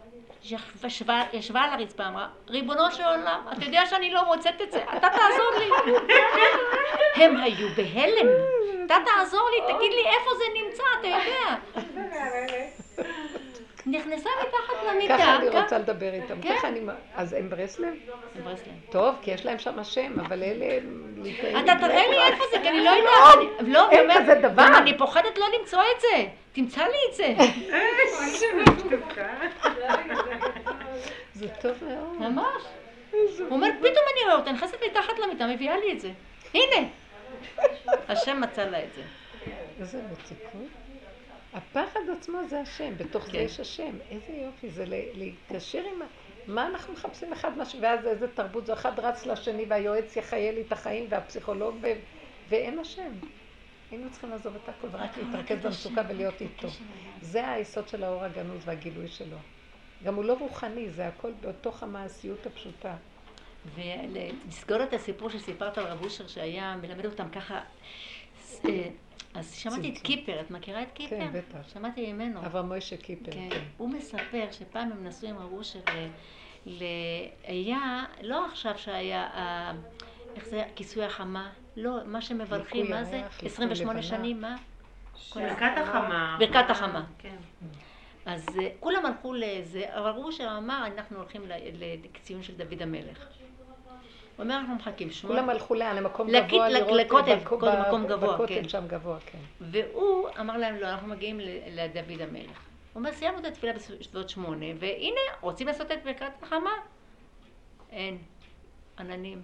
ישבה על הרצפה, אמרה, ריבונו של עולם, אתה יודע שאני לא מוצאת את זה, אתה תעזור לי. הם היו בהלם. אתה תעזור לי, תגיד לי איפה זה נמצא, אתה יודע. נכנסה מתחת למיטה. ככה אני גם- רוצה לדבר איתם. כן. ככה אני... אז הם ברסלב? ברסלב. טוב, כי יש להם שם שם, אבל אלה... הם. אתה תראה לי איפה זה, כי אני לא יודעת. לא, אין כזה דבר. אני פוחדת לא למצוא את זה. תמצא לי את זה. זה טוב מאוד. ממש. הוא אומר, פתאום אני רואה אותה, נכנסת מתחת למיטה, מביאה לי את זה. הנה. השם מצא לה את זה. איזה מתיקות. הפחד עצמו זה השם, בתוך זה כן. יש השם. איזה יופי, זה להתקשר עם ה... מה אנחנו מחפשים אחד משהו, ואז איזה תרבות זה אחד רץ לשני והיועץ יחיה לי את החיים והפסיכולוג ו... ואין השם. היינו צריכים לעזוב את הכל ורק להתרכז במצוקה ולהיות איתו. זה היסוד של האור הגנוז והגילוי שלו. גם הוא לא רוחני, זה הכל בתוך המעשיות הפשוטה. ולסגור את הסיפור שסיפרת על רב אושר שהיה מלמד אותם ככה, אה, אז שמעתי את. קיפר, את מכירה את קיפר? כן, בטח. שמעתי ממנו. אברהם מוישה קיפר, כן. כן. הוא מספר שפעם הם נסעו עם רב אושר ל... ל... היה, לא עכשיו שהיה, ה- איך זה, כיסוי החמה, לא, מה שמברכים, מה זה? הירח, ליקוי 28 לבנה. שנים, מה? ברכת החמה. ברכת החמה. כן. אז אה, כולם הלכו לזה, אבל רב אושר אמר, אנחנו הולכים ל- לציון של דוד המלך. הוא אומר, אנחנו מחכים שמונה. כולם הלכו לאן? למקום גבוה לראות... לקוטב, מקום גבוה, כן. שם גבוה, כן. והוא אמר להם, לא, אנחנו מגיעים לדוד המלך. הוא אומר, סיימנו את התפילה בסביבות שמונה, והנה, רוצים לעשות את ברכת החמה? אין. עננים.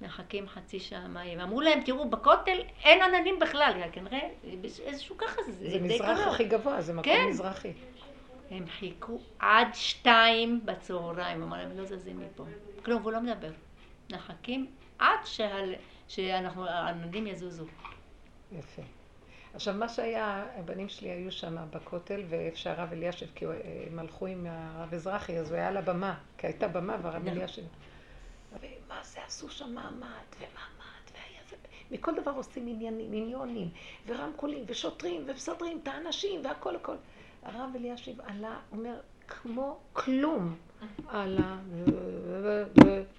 מחכים חצי שעה, יהיה? אמרו להם, תראו, בכותל אין עננים בכלל, כנראה איזשהו ככה, זה, זה מזרח. הכי גבוה, זה מקום כן. מזרחי. הם חיכו עד שתיים בצהריים, אמר להם, לא זזים מפה. כלום, הוא לא מדבר. מחכים עד שהל... שאנחנו, העננים יזוזו. יפה. עכשיו, מה שהיה, הבנים שלי היו שם בכותל, ואיפה שהרב אלישיב, כי הם הלכו עם הרב אזרחי, אז הוא היה על הבמה, כי הייתה במה, והרב נכון. אלישיב... ומה זה, עשו שם מעמד, ומעמד, והיה זה... מכל דבר עושים עניינים, עניונים, ורמקולים, ושוטרים, ומסדרים את האנשים, והכל הכל. הרב אלישיב עלה, אומר, כמו כלום. עלה,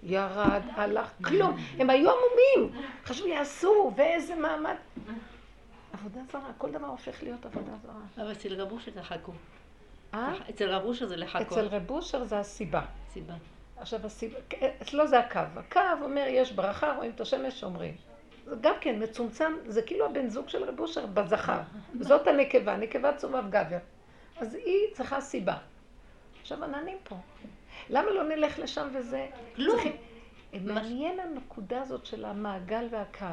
ירד, הלך, כלום. הם היו עמומים. חשבו, יעשו, ואיזה מעמד. עבודה זרה, כל דבר הופך להיות עבודה זרה. אבל אצל רב אושר זה חכו. אה? אצל רב אושר זה לחכות. אצל רב אושר זה הסיבה. סיבה. עכשיו הסיבה, אצלו זה הקו. הקו אומר, יש ברכה, רואים את השמש, אומרים. זה גם כן מצומצם, זה כאילו הבן זוג של רב אושר בזכר. זאת הנקבה, נקבה צומב גבר. אז היא צריכה סיבה. עכשיו עננים פה. למה לא נלך לשם וזה? כלום. צריכים- מעניין הנקודה הזאת של המעגל והקו.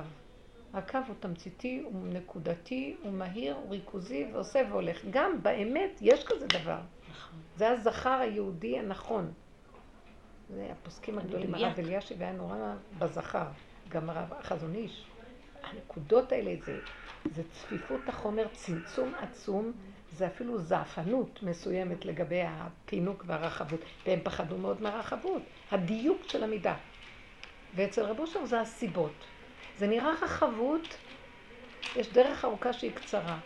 הקו הוא תמציתי, הוא נקודתי, הוא מהיר, הוא ריכוזי ועושה והולך. גם באמת יש כזה דבר. נכון. זה הזכר היהודי הנכון. זה הפוסקים הגדולים. הרב אלישיב היה נורא בזכר, גם הרב החזון איש. הנקודות האלה זה, זה צפיפות החומר, צמצום עצום, זה אפילו זעפנות מסוימת לגבי הפינוק והרחבות, והם פחדו מאוד מהרחבות, הדיוק של המידה. ואצל רבו שם זה הסיבות. זה נראה רחבות, יש דרך ארוכה שהיא קצרה.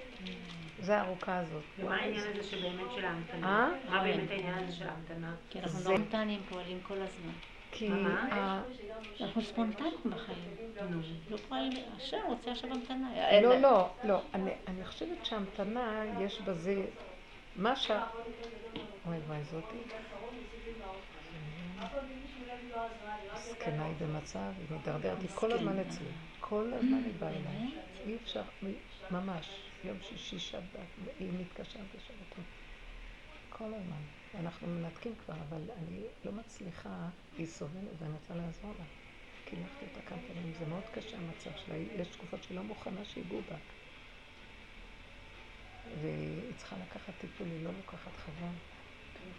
זה הארוכה הזאת. ומה העניין הזה שבאמת של ההמתנה? אה? מה באמת העניין הזה של ההמתנה? כי אנחנו לא ספונטניים, פועלים כל הזמן. כי מה? ה- אנחנו ספונטניים בחיים. לא פועלים, השם רוצה עכשיו המתנה. לא, לא, לא. אני, אני חושבת שהמתנה, יש בזה... מה ש... אוי וואי, זאתי. זקנה היא במצב, היא מדרדרת, היא כל הזמן. אצלי. כל הזמן היא באה אליי. אי אפשר, ממש. יום שישי, שבת, היא מתקשרת בשבתות. כל הזמן. אנחנו מנתקים כבר, אבל אני לא מצליחה, היא סובלת ואני רוצה לעזור לה. קילחתי אותה כמה פעמים, זה מאוד קשה המצב שלה, יש תקופות שהיא לא מוכנה שיגעו בה. והיא צריכה לקחת טיפול, היא לא לוקחת חבל.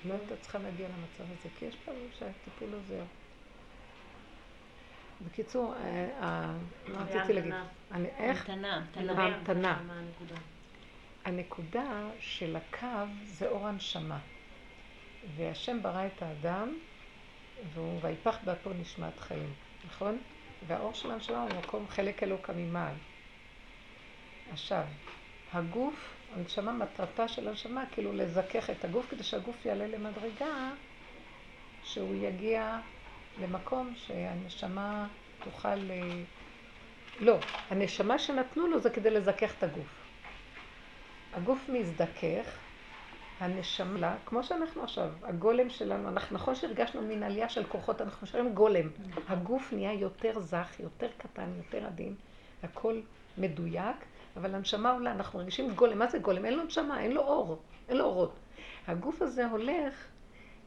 לא הייתה צריכה להגיע למצב הזה, כי יש פעמים שהטיפול עוזר. בקיצור, אה, אה, מה רציתי להגיד? איך? המתנה, המתנה. מה? הנקודה של הקו זה אור הנשמה. והשם ברא את האדם, והוא ויפח באפו נשמת חיים, נכון? והאור של הנשמה הוא מקום חלק אלוקא ממעל. עכשיו, הגוף, הנשמה, מטרתה של הנשמה, כאילו לזכך את הגוף כדי שהגוף יעלה למדרגה, שהוא יגיע למקום שהנשמה תוכל... אה, לא, הנשמה שנתנו לו זה כדי לזכך את הגוף. הגוף מזדכך, הנשמה, כמו שאנחנו עכשיו, הגולם שלנו, אנחנו נכון שהרגשנו מין עלייה של כוחות, אנחנו נשארים גולם. הגוף נהיה יותר זך, יותר קטן, יותר עדין, הכל מדויק, אבל הנשמה עולה, אנחנו מרגישים גולם. מה זה גולם? אין לו נשמה, אין לו אור, אין לו אורות. הגוף הזה הולך,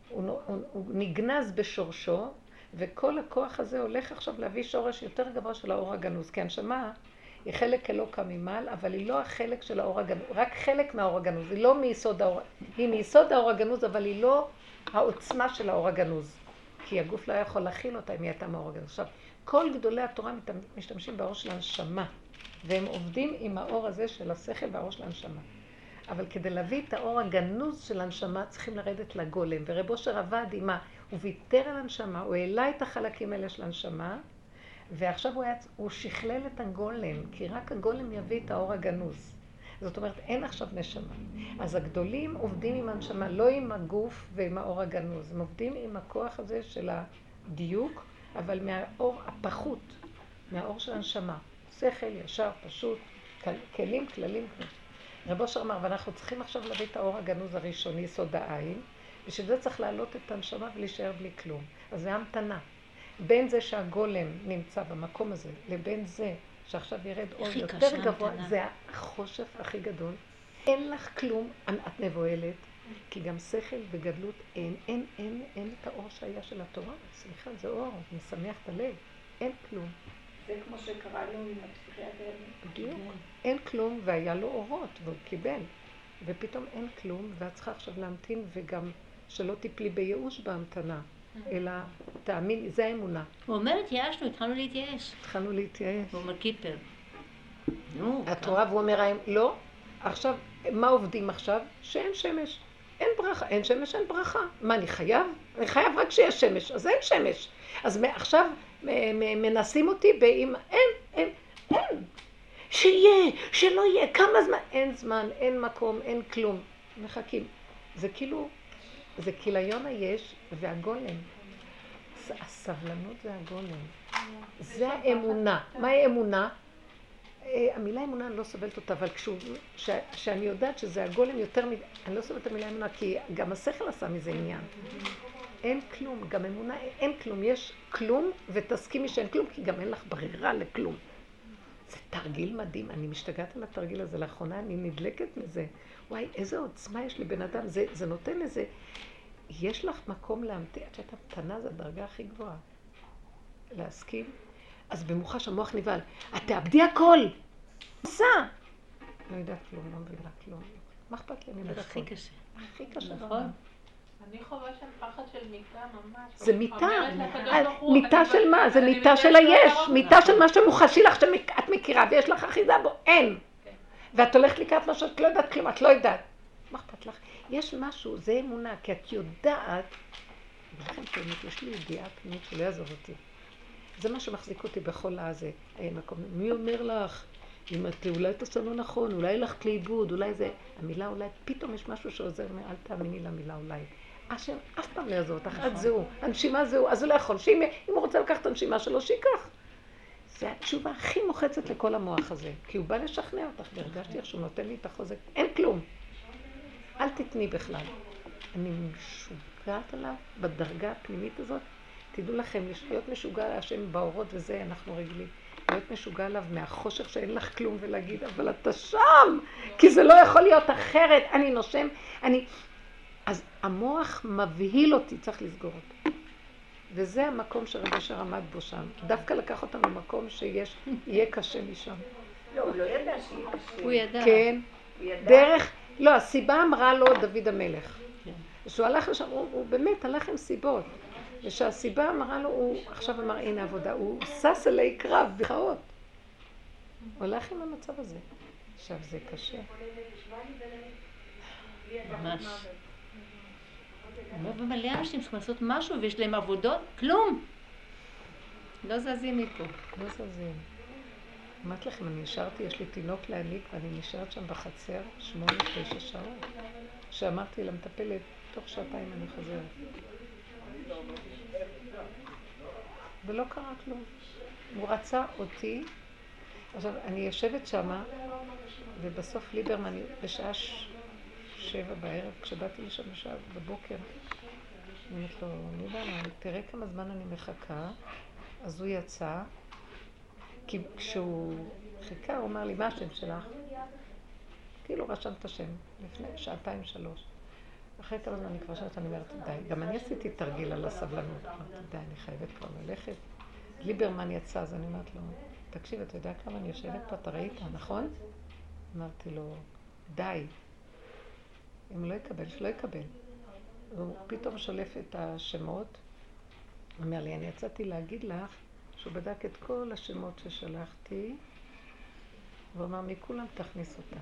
הוא, הוא, הוא נגנז בשורשו, וכל הכוח הזה הולך עכשיו להביא שורש יותר גבוה של האור הגנוז. כי הנשמה היא חלק אלוקא ממעל, אבל היא לא החלק של האור הגנוז, רק חלק מהאור הגנוז, היא לא מיסוד האור, היא מיסוד האור הגנוז, אבל היא לא העוצמה של האור הגנוז. כי הגוף לא יכול להכיל אותה אם היא הייתה מהאור הגנוז. עכשיו, כל גדולי התורה משתמשים באור של הנשמה, והם עובדים עם האור הזה של השכל והאור של הנשמה. אבל כדי להביא את האור הגנוז של הנשמה צריכים לרדת לגולם. ורב אושר עבד עם ה... הוא ויתר על הנשמה, הוא העלה את החלקים האלה של הנשמה, ועכשיו הוא, היה, הוא שכלל את הגולם, כי רק הגולם יביא את האור הגנוז. זאת אומרת, אין עכשיו נשמה. אז הגדולים עובדים עם הנשמה, לא עם הגוף ועם האור הגנוז. הם עובדים עם הכוח הזה של הדיוק, אבל מהאור הפחות, מהאור של הנשמה. שכל, ישר, פשוט, כלים, כללים. רב אושר אמר, ואנחנו צריכים עכשיו להביא את האור הגנוז הראשוני, יסוד העין, בשביל זה צריך להעלות את הנשמה ולהישאר בלי כלום. אז זה המתנה. בין זה שהגולם נמצא במקום הזה, לבין זה שעכשיו ירד אור יותר גבוה, זה החושך הכי גדול. אין לך כלום, את מבוהלת, כי גם שכל וגדלות אין, אין, אין, אין את האור שהיה של התורה. סליחה, זה אור, משמח את הלב. אין כלום. זה כמו שקרה לו עם הפסיכיאטר. בדיוק. אין כלום, והיה לו אורות, והוא קיבל. ופתאום אין כלום, ואת צריכה עכשיו להמתין, וגם שלא תיפלי בייאוש בהמתנה. אלא תאמין, זה האמונה. הוא אומר, התייאשנו, התחלנו להתייאש. התחלנו להתייאש. הוא אומר קיפר. נו. את רואה, והוא אומר, לא. עכשיו, מה עובדים עכשיו? שאין שמש. אין ברכה, אין שמש, אין ברכה. מה, אני חייב? אני חייב רק שיש שמש, אז אין שמש. אז עכשיו מנסים אותי באם... אין, אין, אין. שיהיה, שלא יהיה, כמה זמן? אין זמן, אין מקום, אין כלום. מחכים. זה כאילו זה כיליון היש והגולם. הסבלנות זה הגולם. זה האמונה. מהי אמונה? אה, המילה אמונה אני לא סובלת אותה, אבל כשאני יודעת שזה הגולם יותר מדי, אני לא סובלת את המילה אמונה, כי גם השכל עשה מזה עניין. אין כלום, גם אמונה, אין כלום. יש כלום, ותסכימי שאין כלום, כי גם אין לך ברירה לכלום. זה תרגיל מדהים, אני משתגעת על התרגיל הזה. לאחרונה אני נדלקת מזה. וואי, איזה עוצמה יש לבן אדם. זה, זה נותן איזה... יש לך מקום להמתין, את יודעת, המתנה זה הדרגה הכי גבוהה. להסכים? אז במוחש המוח נבהל. את תאבדי הכל! עושה! לא יודעת כלום, לא מבינה כלום. מה אכפת לי? אני יודעת הכי קשה. הכי קשה. נכון. אני חווה שם פחד של מיטה ממש. זה מיטה. מיטה של מה? זה מיטה של היש. מיטה של מה שמוחשי לך, שאת מכירה, ויש לך אחיזה בו. אין. ואת הולכת לקראת משהו שאת לא יודעת כלום, את לא יודעת. מה אכפת לך? יש משהו, זה אמונה, כי את יודעת, ולכן באמת, יש לי ידיעה פנימית שלא יעזוב אותי. זה מה שמחזיק אותי בכל הזה. מקום, מי אומר לך? אם את אולי תעשה לא נכון, אולי הלכת לאיבוד, אולי זה... המילה אולי, פתאום יש משהו שעוזר, אל תאמיני למילה אולי. השם אף פעם לא יעזור אותך, את נכון. זהו, הנשימה זהו, אז הוא לא יכול, שאם הוא רוצה לקחת את הנשימה שלו, שייקח. זה התשובה הכי מוחצת לכל המוח הזה, כי הוא בא לשכנע אותך, והרגשתי איך שהוא נותן לי את החוזק, אין כלום. אל תתני בכלל. אני משוגעת עליו בדרגה הפנימית הזאת. תדעו לכם, להיות משוגע להשם באורות וזה אנחנו רגילים. להיות משוגע עליו מהחושך שאין לך כלום ולהגיד, אבל אתה שם! כי זה לא יכול להיות אחרת. אני נושם, אני... אז המוח מבהיל אותי, צריך לסגור אותו. וזה המקום שרבי אשר עמד בו שם. דווקא לקח אותנו למקום שיש, יהיה קשה משם. לא, הוא לא ידע שיהיה קשה. הוא ידע. כן. דרך... לא, הסיבה אמרה לו דוד המלך. כשהוא הלך לשם, הוא, הוא באמת הלך עם סיבות. ושהסיבה אמרה לו, הוא עכשיו אמר, הנה עבודה, הוא שש אלי קרב, בכאות. הוא הלך עם המצב הזה. עכשיו, זה קשה. ממש. ומלא אנשים צריכים לעשות משהו ויש להם עבודות, כלום. לא זזים מפה. לא זזים. אמרתי לכם, אני נשארתי, יש לי תינוק להניק, ואני נשארת שם בחצר שמונה, תשע שעות. שאמרתי למטפלת, תוך שעתיים אני חוזרת. ולא קרה כלום. הוא רצה אותי. עכשיו, אני יושבת שמה, ובסוף ליברמן, בשעה. שבע בערב, כשבאתי לשם בשעה בבוקר, אני אומרת לו, ליברמן, תראה כמה זמן אני מחכה. אז הוא יצא, כי כשהוא חיכה, הוא אמר לי, מה השם שלך? כאילו רשם את השם, לפני שעתיים, שלוש. אחרי כמה זמן אני כבר שואלת, אני אומרת, די. גם אני עשיתי תרגיל על הסבלנות. אמרתי, די, אני חייבת כבר ללכת. ליברמן יצא, אז אני אומרת לו, תקשיב, אתה יודע כמה אני יושבת פה, אתה ראית, נכון? אמרתי לו, די. אם לא יקבל, שלא יקבל. הוא פתאום שולף את השמות, אומר לי, אני יצאתי להגיד לך שהוא בדק את כל השמות ששלחתי, והוא אמר, מכולם תכניס אותה.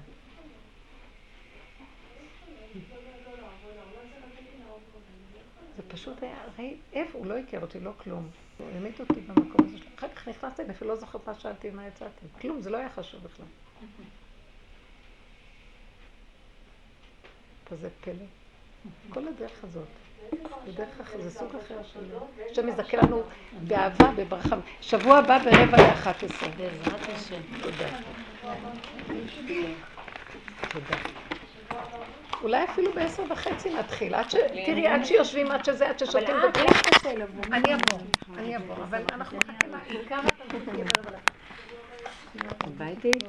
זה פשוט היה, ראי, איפה? הוא לא הכיר אותי, לא כלום. הוא העמיד אותי במקום הזה שלו. אחר כך נכנסתי, אני אפילו לא זוכרת מה שאלתי, מה יצאתי. כלום, זה לא היה חשוב בכלל. כזה פלא. כל הדרך הזאת. זה דרך אחרת, זה סוג אחר של... השם יזכה לנו באהבה, בברכה. שבוע הבא ברבע לאחת עשרה. בעזרת השם. תודה. תודה. אולי אפילו בעשר וחצי נתחיל. עד ש... תראי, עד שיושבים, עד שזה, עד ששותים בבריאות. אני אבוא, אני אבוא. אבל אנחנו מחכים, התלמוד